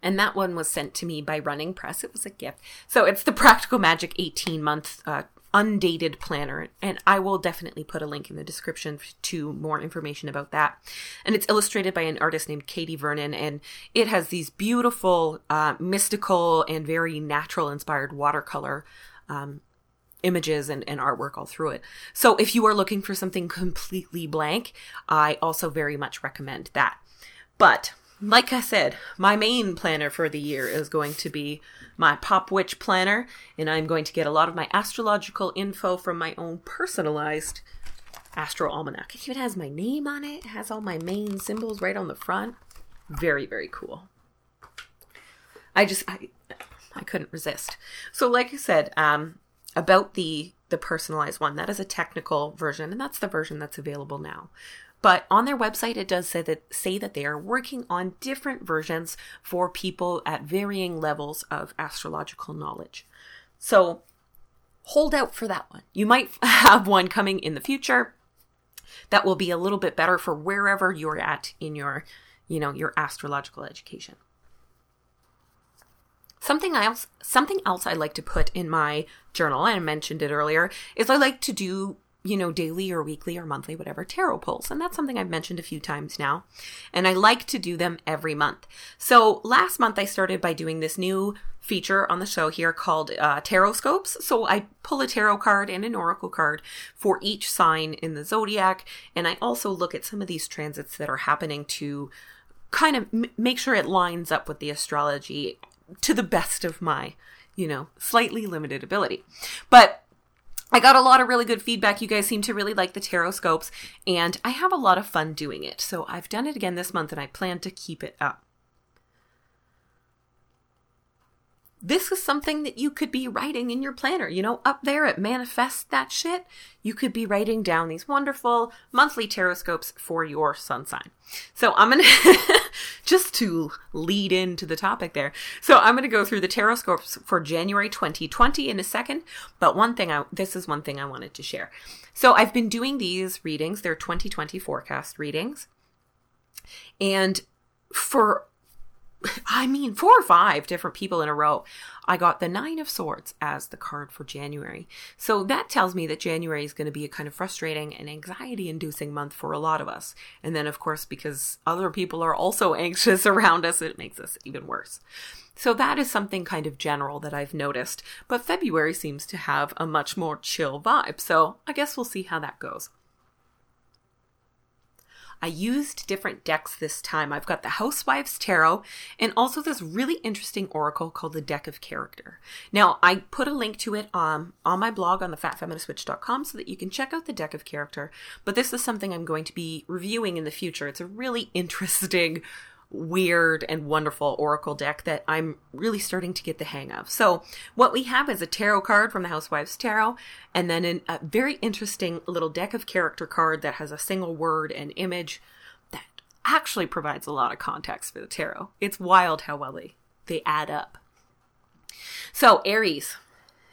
And that one was sent to me by Running Press. It was a gift. So it's the Practical Magic 18 month uh, undated planner and i will definitely put a link in the description to more information about that. And it's illustrated by an artist named katie vernon and it has these beautiful uh, mystical and very natural inspired watercolor um, images and, and artwork all through it. So if you are looking for something completely blank i also very much recommend that. But like I said, my main planner for the year is going to be my Pop Witch planner, and I'm going to get a lot of my astrological info from my own personalized Astro Almanac. It even has my name on it, it has all my main symbols right on the front. Very, very cool. I just I I couldn't resist. So like I said, um about the the personalized one, that is a technical version, and that's the version that's available now. But on their website, it does say that say that they are working on different versions for people at varying levels of astrological knowledge. So hold out for that one. You might <laughs> have one coming in the future that will be a little bit better for wherever you're at in your, you know, your astrological education. Something else, something else I like to put in my journal, and I mentioned it earlier, is I like to do you know, daily or weekly or monthly, whatever, tarot pulls. And that's something I've mentioned a few times now. And I like to do them every month. So last month I started by doing this new feature on the show here called uh, Tarot Scopes. So I pull a tarot card and an oracle card for each sign in the zodiac. And I also look at some of these transits that are happening to kind of m- make sure it lines up with the astrology to the best of my, you know, slightly limited ability. But I got a lot of really good feedback. You guys seem to really like the tarot scopes, and I have a lot of fun doing it. So I've done it again this month, and I plan to keep it up. This is something that you could be writing in your planner. You know, up there at Manifest That Shit, you could be writing down these wonderful monthly tarotscopes for your sun sign. So I'm going <laughs> to, just to lead into the topic there. So I'm going to go through the tarotscopes for January 2020 in a second. But one thing I, this is one thing I wanted to share. So I've been doing these readings. They're 2020 forecast readings. And for I mean, four or five different people in a row. I got the Nine of Swords as the card for January. So that tells me that January is going to be a kind of frustrating and anxiety inducing month for a lot of us. And then, of course, because other people are also <laughs> anxious around us, it makes us even worse. So that is something kind of general that I've noticed. But February seems to have a much more chill vibe. So I guess we'll see how that goes. I used different decks this time. I've got the Housewives Tarot and also this really interesting oracle called the Deck of Character. Now, I put a link to it um, on my blog on the fatfeministwitch.com so that you can check out the Deck of Character. But this is something I'm going to be reviewing in the future. It's a really <laughs> interesting weird and wonderful oracle deck that I'm really starting to get the hang of. So, what we have is a tarot card from the Housewives Tarot, and then an, a very interesting little deck of character card that has a single word and image that actually provides a lot of context for the tarot. It's wild how well they, they add up. So, Aries,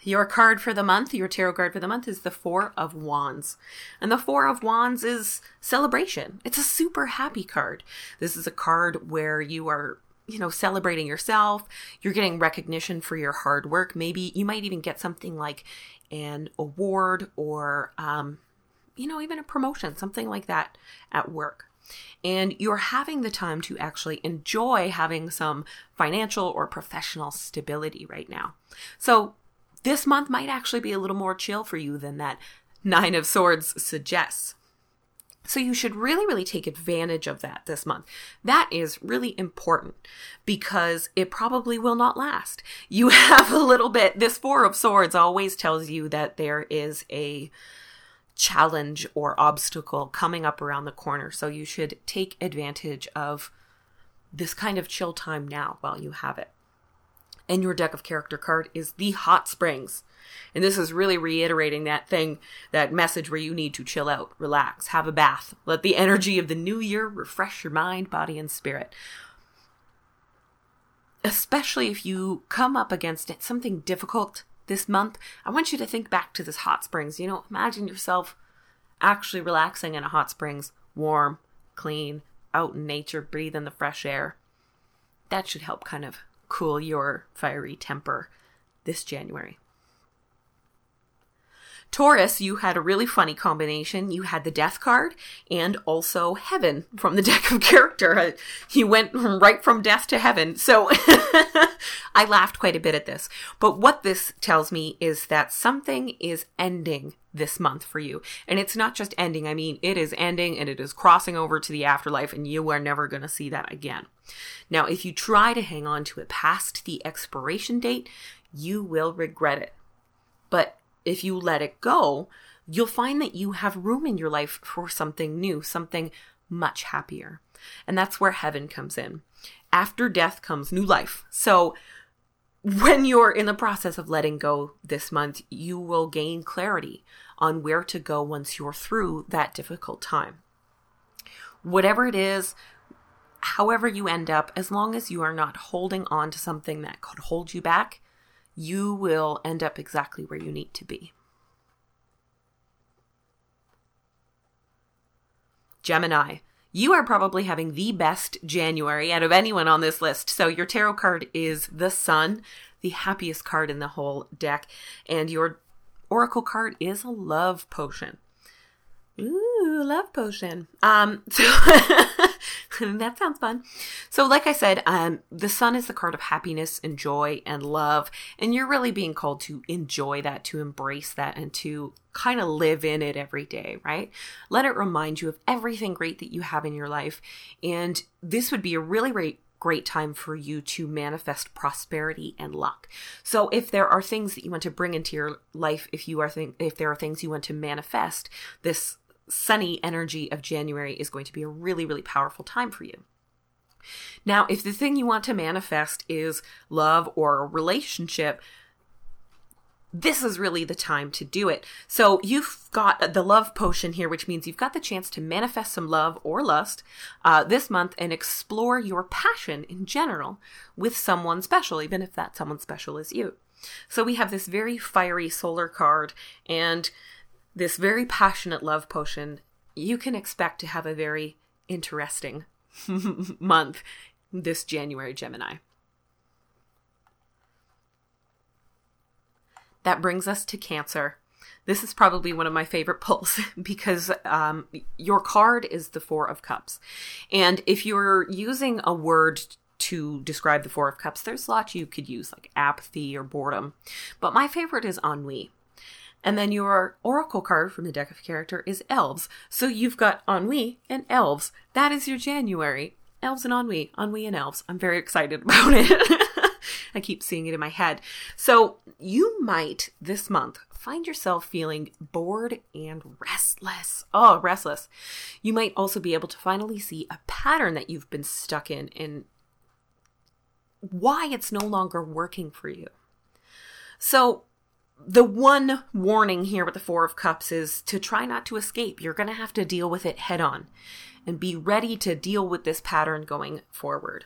your card for the month, your tarot card for the month is the Four of Wands. And the Four of Wands is celebration. It's a super happy card. This is a card where you are you know, celebrating yourself. You're getting recognition for your hard work. Maybe you might even get something like an award or, um, you know, even a promotion, something like that at work. And you're having the time to actually enjoy having some financial or professional stability right now. So this month might actually be a little more chill for you than that Nine of Swords suggests. So you should really, really take advantage of that this month. That is really important because it probably will not last. You <laughs> have a little bit, this Four of Swords always tells you that there is a challenge or obstacle coming up around the corner. So you should take advantage of this kind of chill time now while you have it and your deck of character card is the hot springs. And this is really reiterating that thing, that message where you need to chill out, relax, have a bath, let the energy of the new year refresh your mind, body, and spirit. Especially if you come up against it, something difficult this month, I want you to think back to this hot springs. You know, imagine yourself actually relaxing in a hot springs, warm, clean, out in nature, breathing the fresh air. That should help kind of cool your fiery temper this January. Taurus, you had a really funny combination. You had the death card and also heaven from the <laughs> deck of character. You went right from death to heaven. So <laughs> I laughed quite a bit at this. But what this tells me is that something is ending this month for you. And it's not just ending, I mean, it is ending and it is crossing over to the afterlife, and you are never going to see that again. Now, if you try to hang on to it past the expiration date, you will regret it. But if you let it go, you'll find that you have room in your life for something new, something much happier. And that's where heaven comes in. After death comes new life. So, when you're in the process of letting go this month, you will gain clarity on where to go once you're through that difficult time. Whatever it is, however you end up, as long as you are not holding on to something that could hold you back, you will end up exactly where you need to be. Gemini, you are probably having the best January out of anyone on this list. So your tarot card is the Sun, the happiest card in the whole deck, and your oracle card is a love potion. Ooh, love potion. Um, <laughs> so <laughs> that sounds fun. So, like I said, um, the sun is the card of happiness and joy and love, and you're really being called to enjoy that, to embrace that, and to kind of live in it every day, right? Let it remind you of everything great that you have in your life, and this would be a really great great time for you to manifest prosperity and luck. So if there are things that you want to bring into your life, if you are think if there are things you want to manifest, this sunny energy of January is going to be a really, really powerful time for you. Now, if the thing you want to manifest is love or a relationship, this is really the time to do it. So you've got the love potion here, which means you've got the chance to manifest some love or lust uh, this month and explore your passion in general with someone special, even if that someone special is you. So we have this very fiery solar card and this very passionate love potion. You can expect to have a very interesting <laughs> month this January, Gemini. That brings us to Cancer. This is probably one of my favorite pulls <laughs> because um, your card is the Four of Cups. And if you're using a word to describe the Four of Cups, there's lots you could use, like apathy or boredom. But my favorite is ennui. And then your oracle card from the deck of character is elves. So you've got ennui and elves. That is your January. Elves and ennui, ennui and elves. I'm very excited <laughs> about it. I keep seeing it in my head. So you might this month find yourself feeling bored and restless. Oh, restless. You might also be able to finally see a pattern that you've been stuck in and why it's no longer working for you. So, the one warning here with the Four of Cups is to try not to escape. You're going to have to deal with it head on and be ready to deal with this pattern going forward.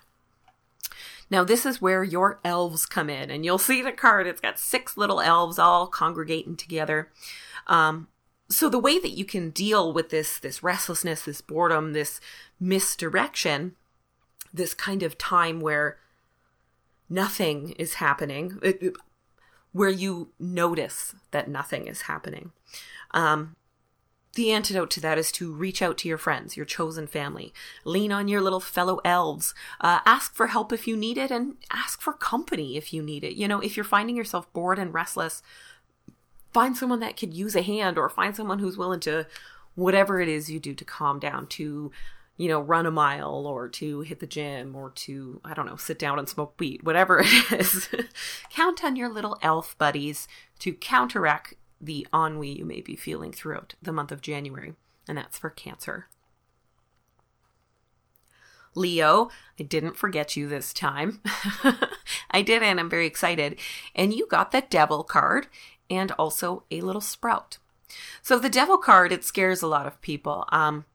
Now, this is where your elves come in, and you'll see the card. It's got six little elves all congregating together. Um, so the way that you can deal with this this restlessness, this boredom, this misdirection, this kind of time where nothing is happening, it, where you notice that nothing is happening. Um, the antidote to that is to reach out to your friends, your chosen family. Lean on your little fellow elves. Uh, ask for help if you need it and ask for company if you need it. You know, if you're finding yourself bored and restless, find someone that could use a hand or find someone who's willing to, whatever it is you do to calm down, to, you know, run a mile or to hit the gym or to, I don't know, sit down and smoke weed, whatever it <laughs> is. Count on your little elf buddies to counteract the ennui you may be feeling throughout the month of January, and that's for Cancer. Leo, I didn't forget you this time. <laughs> I did, and I'm very excited. And you got the Devil card and also a little sprout. So, the Devil card, it scares a lot of people. Um,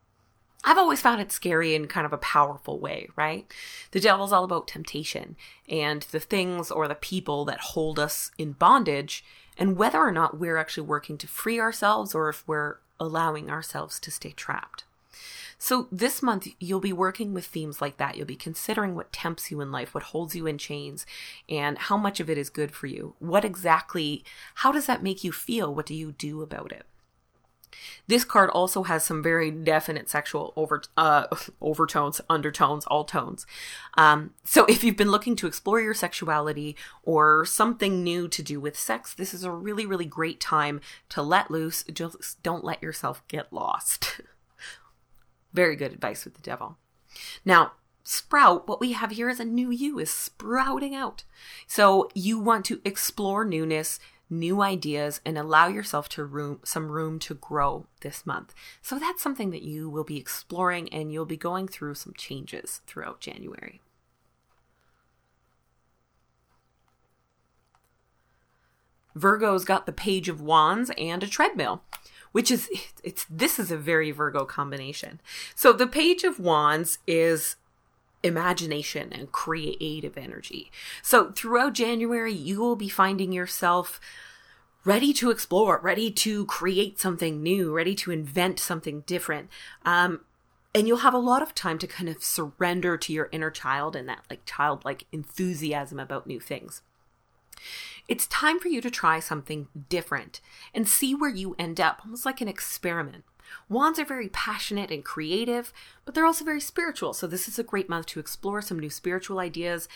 I've always found it scary in kind of a powerful way, right? The devil's all about temptation and the things or the people that hold us in bondage and whether or not we're actually working to free ourselves or if we're allowing ourselves to stay trapped. So, this month, you'll be working with themes like that. You'll be considering what tempts you in life, what holds you in chains, and how much of it is good for you. What exactly, how does that make you feel? What do you do about it? This card also has some very definite sexual over uh, <laughs> overtones, undertones, all tones. Um, so if you've been looking to explore your sexuality or something new to do with sex, this is a really, really great time to let loose. Just don't let yourself get lost. <laughs> very good advice with the devil. Now, sprout, what we have here is a new you is sprouting out. So you want to explore newness, new ideas and allow yourself to room some room to grow this month. So that's something that you will be exploring and you'll be going through some changes throughout January. Virgo's got the page of wands and a treadmill which is it's this is a very Virgo combination. So the page of wands is imagination and creative energy. So throughout January, you will be finding yourself ready to explore, ready to create something new, ready to invent something different. Um, and you'll have a lot of time to kind of surrender to your inner child and that like childlike enthusiasm about new things. It's time for you to try something different and see where you end up, almost like an experiment. Wands are very passionate and creative, but they're also very spiritual. So this is a great month to explore some new spiritual ideas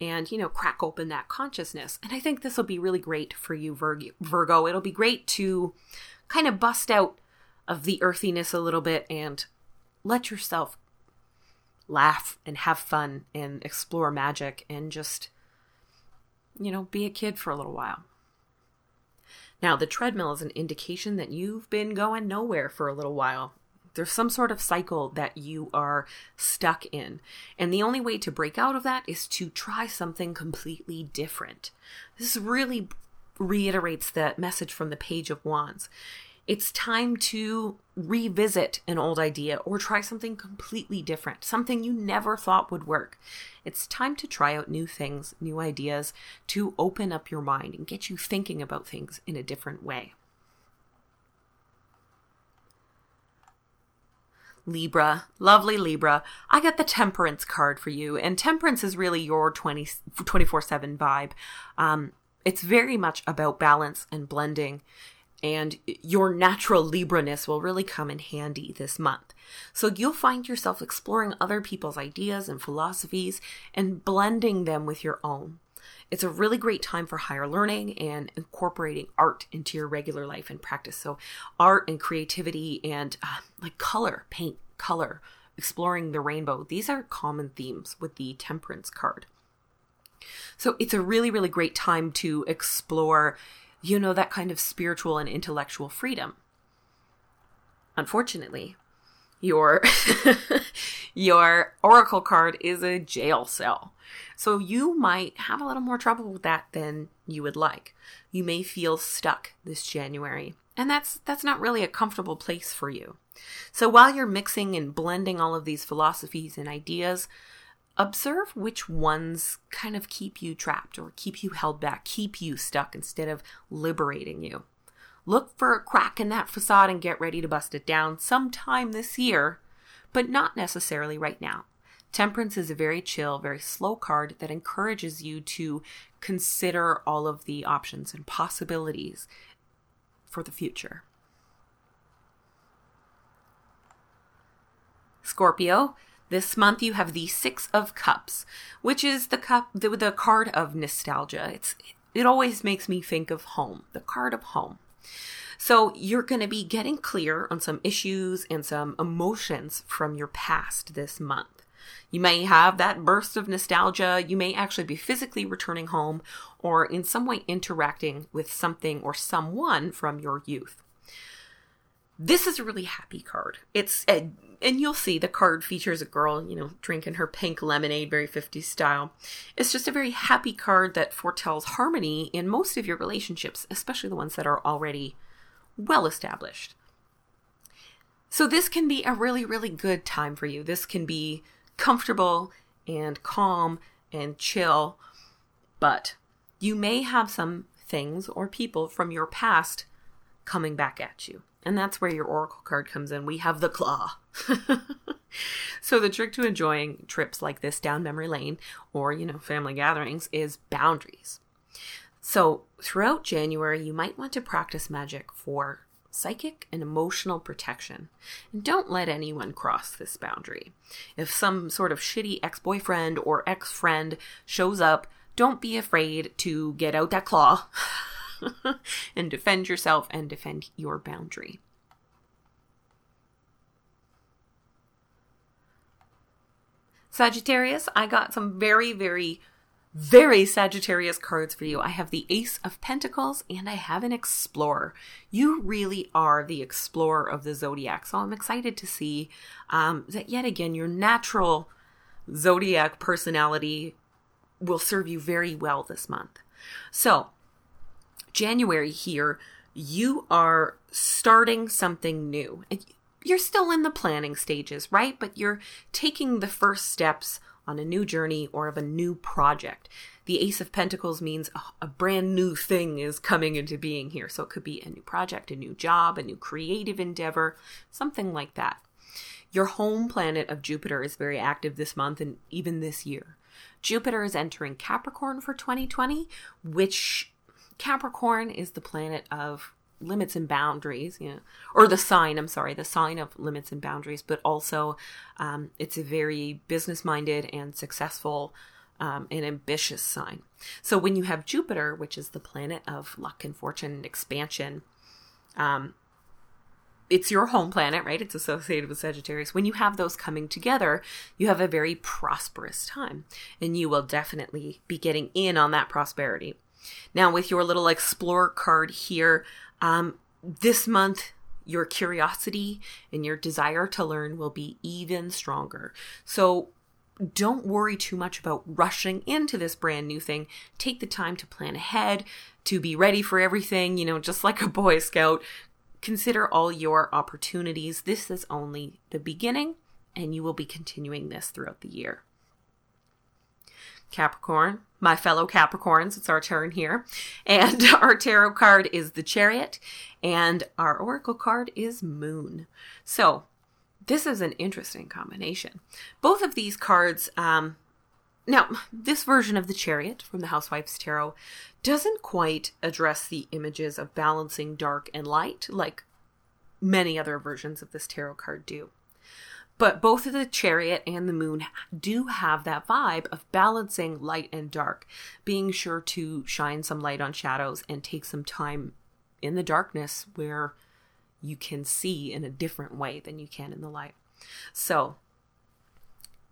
and, you know, crack open that consciousness. And I think this will be really great for you, Virgo. It'll be great to kind of bust out of the earthiness a little bit and let yourself laugh and have fun and explore magic and just, you know, be a kid for a little while. Now, the treadmill is an indication that you've been going nowhere for a little while. There's some sort of cycle that you are stuck in. And the only way to break out of that is to try something completely different. This really reiterates the message from the Page of Wands. It's time to revisit an old idea or try something completely different, something you never thought would work. It's time to try out new things, new ideas, to open up your mind and get you thinking about things in a different way. Libra, lovely Libra, I got the Temperance card for you. And Temperance is really your 20, 24-7 vibe. Um, it's very much about balance and blending. And your natural Libra-ness will really come in handy this month. So you'll find yourself exploring other people's ideas and philosophies and blending them with your own. It's a really great time for higher learning and incorporating art into your regular life and practice. So, art and creativity and uh, like color, paint, color, exploring the rainbow, these are common themes with the temperance card. So, it's a really, really great time to explore, you know, that kind of spiritual and intellectual freedom. Unfortunately, your <laughs> your oracle card is a jail cell. So you might have a little more trouble with that than you would like. You may feel stuck this January, and that's that's not really a comfortable place for you. So while you're mixing and blending all of these philosophies and ideas, observe which ones kind of keep you trapped or keep you held back, keep you stuck instead of liberating you. Look for a crack in that facade and get ready to bust it down sometime this year, but not necessarily right now. Temperance is a very chill, very slow card that encourages you to consider all of the options and possibilities for the future. Scorpio, this month you have the Six of Cups, which is the cup the, the card of nostalgia. It's it always makes me think of home, the card of home. So you're going to be getting clear on some issues and some emotions from your past this month. You may have that burst of nostalgia. You may actually be physically returning home or in some way interacting with something or someone from your youth. This is a really happy card. It's a, and you'll see the card features a girl, you know, drinking her pink lemonade, very 50s style. It's just a very happy card that foretells harmony in most of your relationships, especially the ones that are already well established. So, this can be a really, really good time for you. This can be comfortable and calm and chill, but you may have some things or people from your past coming back at you. And that's where your oracle card comes in. We have the claw. <laughs> so the trick to enjoying trips like this down memory lane or, you know, family gatherings is boundaries. So, throughout January, you might want to practice magic for psychic and emotional protection. And don't let anyone cross this boundary. If some sort of shitty ex boyfriend or ex friend shows up, don't be afraid to get out that claw <laughs> <laughs> and defend yourself and defend your boundary. Sagittarius, I got some very, very very Sagittarius cards for you. I have the Ace of Pentacles and I have an Explorer. You really are the explorer of the zodiac. So I'm excited to see um, that yet again, your natural zodiac personality will serve you very well this month. So, January here, you are starting something new. You're still in the planning stages, right? But you're taking the first steps on a new journey or of a new project. The Ace of Pentacles means a, brand new thing is coming into being here. So it could be a new project, a new job, a new creative endeavor, something like that. Your home planet of Jupiter is very active this month and even this year. Jupiter is entering Capricorn for 2020, which Capricorn is the planet of limits and boundaries, you know, or the sign, I'm sorry, the sign of limits and boundaries, but also um, it's a very business minded and successful um, and ambitious sign. So when you have Jupiter, which is the planet of luck and fortune and expansion, um, it's your home planet, right? It's associated with Sagittarius. When you have those coming together, you have a very prosperous time, and you will definitely be getting in on that prosperity. Now, with your little explorer card here, um, this month your curiosity and your desire to learn will be even stronger. So don't worry too much about rushing into this brand new thing. Take the time to plan ahead, to be ready for everything, you know, just like a Boy Scout. Consider all your opportunities. This is only the beginning, and you will be continuing this throughout the year. Capricorn, my fellow Capricorns, it's our turn here. And <laughs> our tarot card is the Chariot, and our oracle card is Moon. So, this is an interesting combination. Both of these cards, um, now, this version of the Chariot from the Housewife's Tarot doesn't quite address the images of balancing dark and light like many other versions of this tarot card do. But both the chariot and the moon do have that vibe of balancing light and dark, being sure to shine some light on shadows and take some time in the darkness where you can see in a different way than you can in the light. So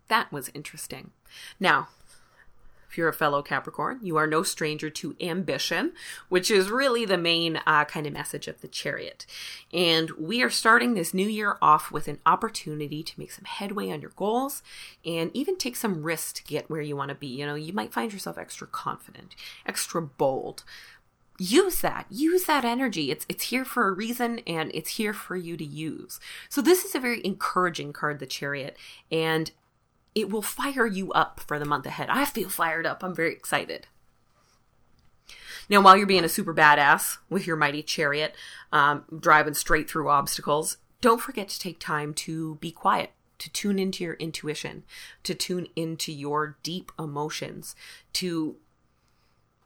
that was interesting. Now, if you're a fellow Capricorn, you are no stranger to ambition, which is really the main uh, kind of message of the chariot. And we are starting this new year off with an opportunity to make some headway on your goals and even take some risks to get where you want to be. You know, you might find yourself extra confident, extra bold. Use that. Use that energy. It's it's here for a reason and it's here for you to use. So this is a very encouraging card, the Chariot, and it will fire you up for the month ahead. I feel fired up. I'm very excited. Now, while you're being a super badass with your mighty chariot, um, driving straight through obstacles, don't forget to take time to be quiet, to tune into your intuition, to tune into your deep emotions, to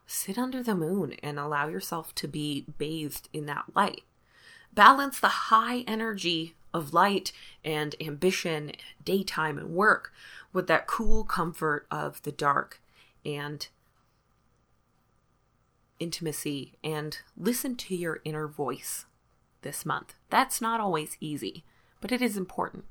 sit under the moon and allow yourself to be bathed in that light. Balance the high energy of light and ambition, daytime and work with that cool comfort of the dark and intimacy and listen to your inner voice this month. That's not always easy, but it is important.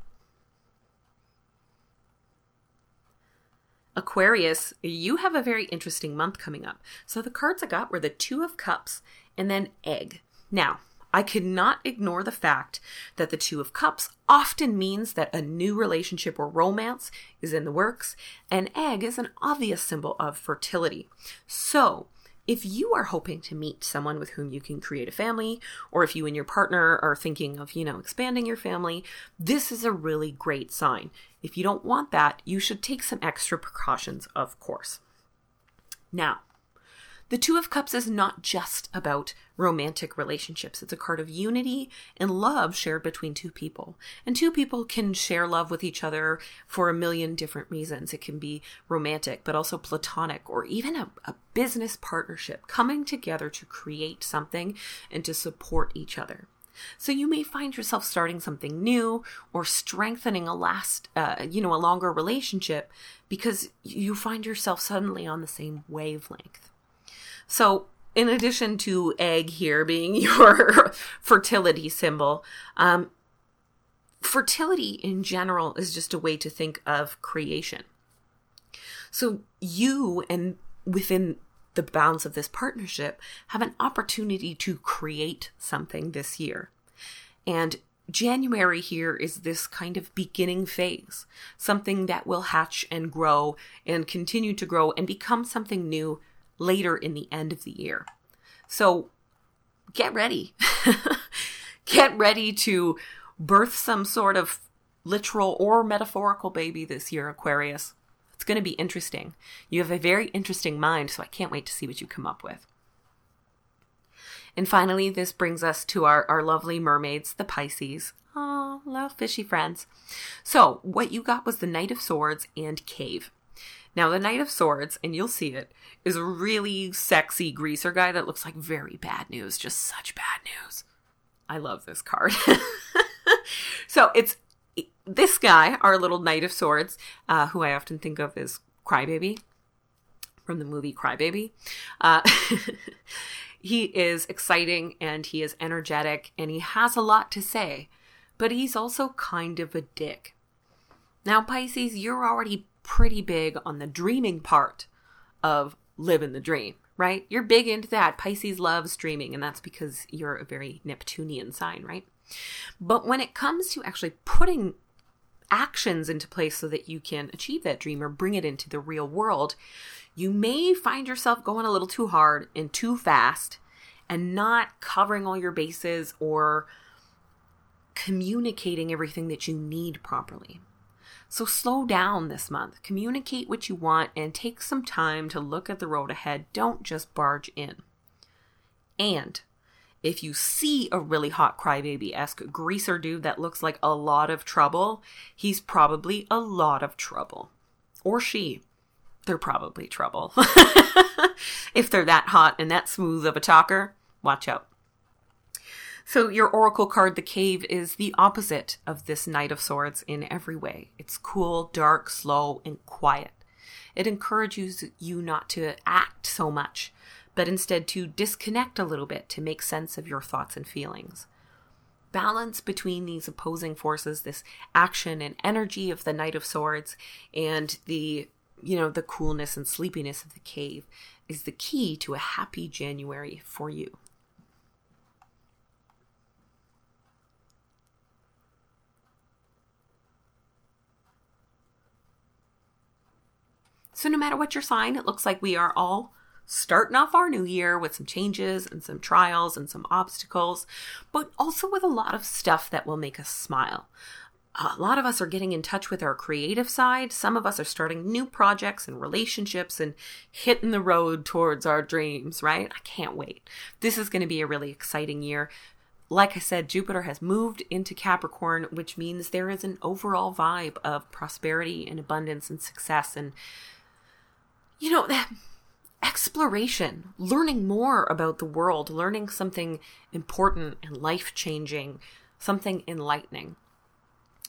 Aquarius, you have a very interesting month coming up. So the cards I got were the Two of Cups and then Egg. Now, I cannot ignore the fact that the Two of Cups often means that a new relationship or romance is in the works, and egg is an obvious symbol of fertility. So, if you are hoping to meet someone with whom you can create a family, or if you and your partner are thinking of, you know, expanding your family, this is a really great sign. If you don't want that, you should take some extra precautions, of course. Now, the Two of Cups is not just about romantic relationships. It's a card of unity and love shared between two people. And two people can share love with each other for a million different reasons. It can be romantic, but also platonic, or even a, a business partnership coming together to create something and to support each other. So you may find yourself starting something new or strengthening a last, uh, you know, a longer relationship because you find yourself suddenly on the same wavelength. So, in addition to egg here being <laughs> your fertility symbol, um, fertility in general is just a way to think of creation. So, you and within the bounds of this partnership have an opportunity to create something this year. And January here is this kind of beginning phase, something that will hatch and grow and continue to grow and become something new later in the end of the year. So get ready. <laughs> get ready to birth some sort of literal or metaphorical baby this year, Aquarius. It's going to be interesting. You have a very interesting mind, so I can't wait to see what you come up with. And finally, this brings us to our, our lovely mermaids, the Pisces. Oh, little fishy friends. So, what you got was the Knight of Swords and Cave. Now, the Knight of Swords, and you'll see it, is a really sexy greaser guy that looks like very bad news, just such bad news. I love this card. <laughs> so it's this guy, our little Knight of Swords, uh, who I often think of as Crybaby from the movie Crybaby. Uh, <laughs> he is exciting and he is energetic and he has a lot to say, but he's also kind of a dick. Now, Pisces, you're already pretty big on the dreaming part of living the dream, right? You're big into that. Pisces loves dreaming, and that's because you're a very Neptunian sign, right? But when it comes to actually putting actions into place so that you can achieve that dream or bring it into the real world, you may find yourself going a little too hard and too fast and not covering all your bases or communicating everything that you need properly. So slow down this month, communicate what you want, and take some time to look at the road ahead. Don't just barge in. And if you see a really hot crybaby esque greaser dude that looks like a lot of trouble, he's probably a lot of trouble. Or she. They're probably trouble. <laughs> if they're that hot and that smooth of a talker, watch out. So, your Oracle card, the Cave, is the opposite of this Knight of Swords in every way. It's cool, dark, slow, and quiet. It encourages you not to act so much, but instead to disconnect a little bit to make sense of your thoughts and feelings. Balance between these opposing forces, this action and energy of the Knight of Swords, and the you know, the coolness and sleepiness of the cave is the key to a happy January for you. So, no matter what your sign, it looks like we are all starting off our new year with some changes and some trials and some obstacles, but also with a lot of stuff that will make us smile. A lot of us are getting in touch with our creative side. Some of us are starting new projects and relationships and hitting the road towards our dreams, right? I can't wait. This is going to be a really exciting year like I said, Jupiter has moved into Capricorn, which means there is an overall vibe of prosperity and abundance and success and you know, that exploration, learning more about the world, learning something important and life changing, something enlightening.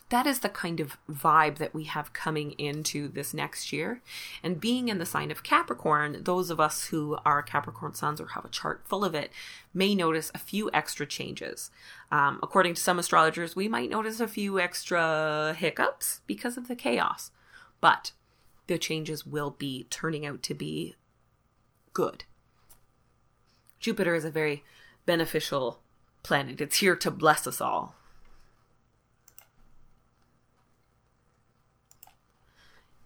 That is the kind of vibe that we have coming into this next year. And being in the sign of Capricorn, those of us who are Capricorn suns or have a chart full of it may notice a few extra changes. Um, according to some astrologers, we might notice a few extra hiccups because of the chaos. But the changes will be turning out to be good. Jupiter is a very beneficial planet. It's here to bless us all.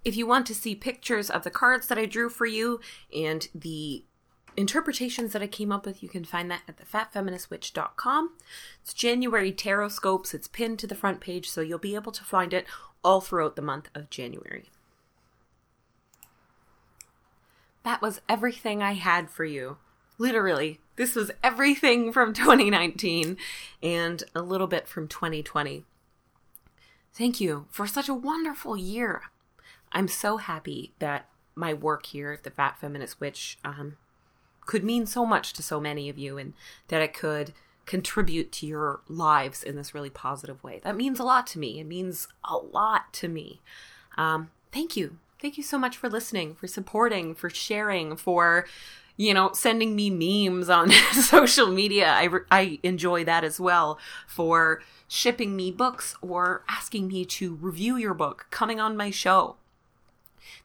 If you want to see pictures of the cards that I drew for you and the interpretations that I came up with, you can find that at thefatfeministwitch.com. It's January tarotscopes. It's pinned to the front page, so you'll be able to find it all throughout the month of January. That was everything I had for you. Literally, this was everything from <laughs> 2019 and a little bit from 2020. Thank you for such a wonderful year. I'm so happy that my work here at the Fat Feminist Witch um, could mean so much to so many of you and that it could contribute to your lives in this really positive way. That means a lot to me. It means a lot to me. Um, thank you. Thank you so much for listening, for supporting, for sharing, for you know, sending me memes on <laughs> social media. I, re- I enjoy that as well. For shipping me books or asking me to review your book, coming on my show.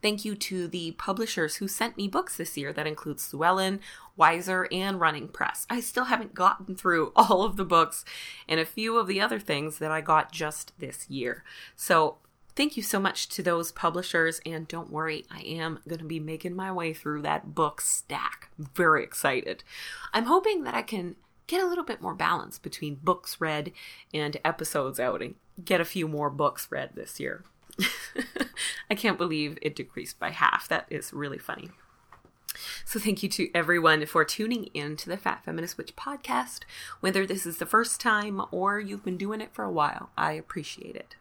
Thank you to the publishers who sent me books this year. That includes Llewellyn, Weiser, and Running Press. I still haven't gotten through <laughs> all of the books and a few of the other things that I got just this year. So thank you so much to those publishers. And don't worry, I am going to be making my way through that book stack. Very excited. I'm hoping that I can get a little bit more balance between books read and episodes out and get a few more books read this year. <laughs> I can't believe it decreased by half. That is really funny. So, thank you to everyone for tuning in to the Fat Feminist Witch podcast. Whether this is the first time or you've been doing it for a while, I appreciate it.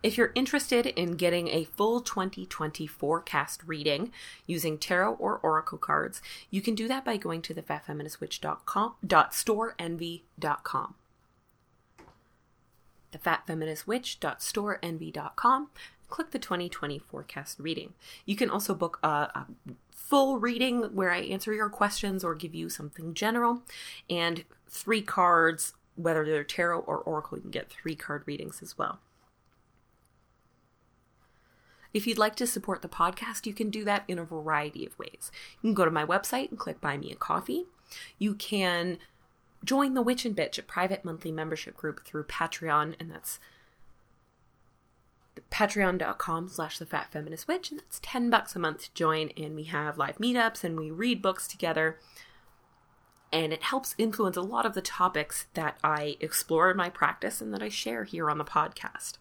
If you're interested in getting a full 2020 forecast reading using tarot or oracle cards, you can do that by going to thefatfeministwitch.com .storeenvy.com. Thefatfeministwitch.storeenvy.com. Click the 2020 forecast reading. You can also book a, a full reading where I answer your questions or give you something general, and three cards, whether they're tarot or oracle, you can get three card readings as well. If you'd like to support the podcast, you can do that in a variety of ways. You can go to my website and click Buy Me a Coffee. You can join the Witch and Bitch, a private monthly membership group through Patreon, and that's patreon.com slash the fat feminist witch and that's 10 bucks a month to join and we have live meetups and we read books together and it helps influence a lot of the topics that i explore in my practice and that i share here on the podcast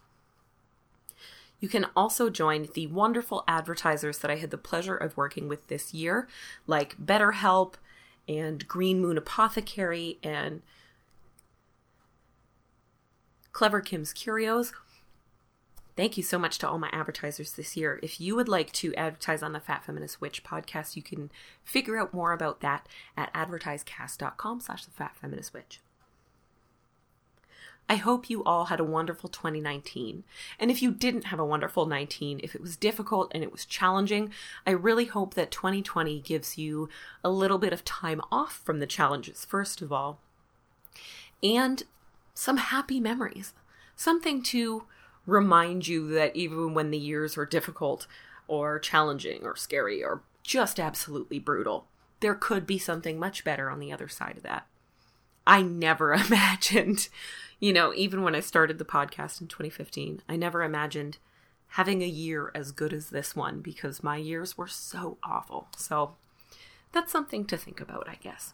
you can also join the wonderful advertisers that i had the pleasure of working with this year like betterhelp and green moon apothecary and clever kim's curios Thank you so much to all my advertisers this year. If you would like to advertise on the Fat Feminist Witch podcast, you can figure out more about that at advertisecast.com slash the Fat Feminist Witch. I hope you all had a wonderful 2019. And if you didn't have a wonderful 19, if it was difficult and it was challenging, I really hope that 2020 gives you a little bit of time off from the challenges, first of all, and some happy memories. Something to remind you that even when the years are difficult or challenging or scary or just absolutely brutal, there could be something much better on the other side of that. I never <laughs> imagined, you know, even when I started the podcast in 2015, I never imagined having a year as good as this one because my years were so awful. So that's something to think about, I guess.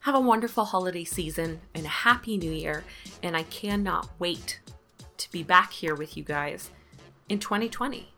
Have a wonderful holiday season and a happy new year, and I cannot wait to be back here with you guys in 2020.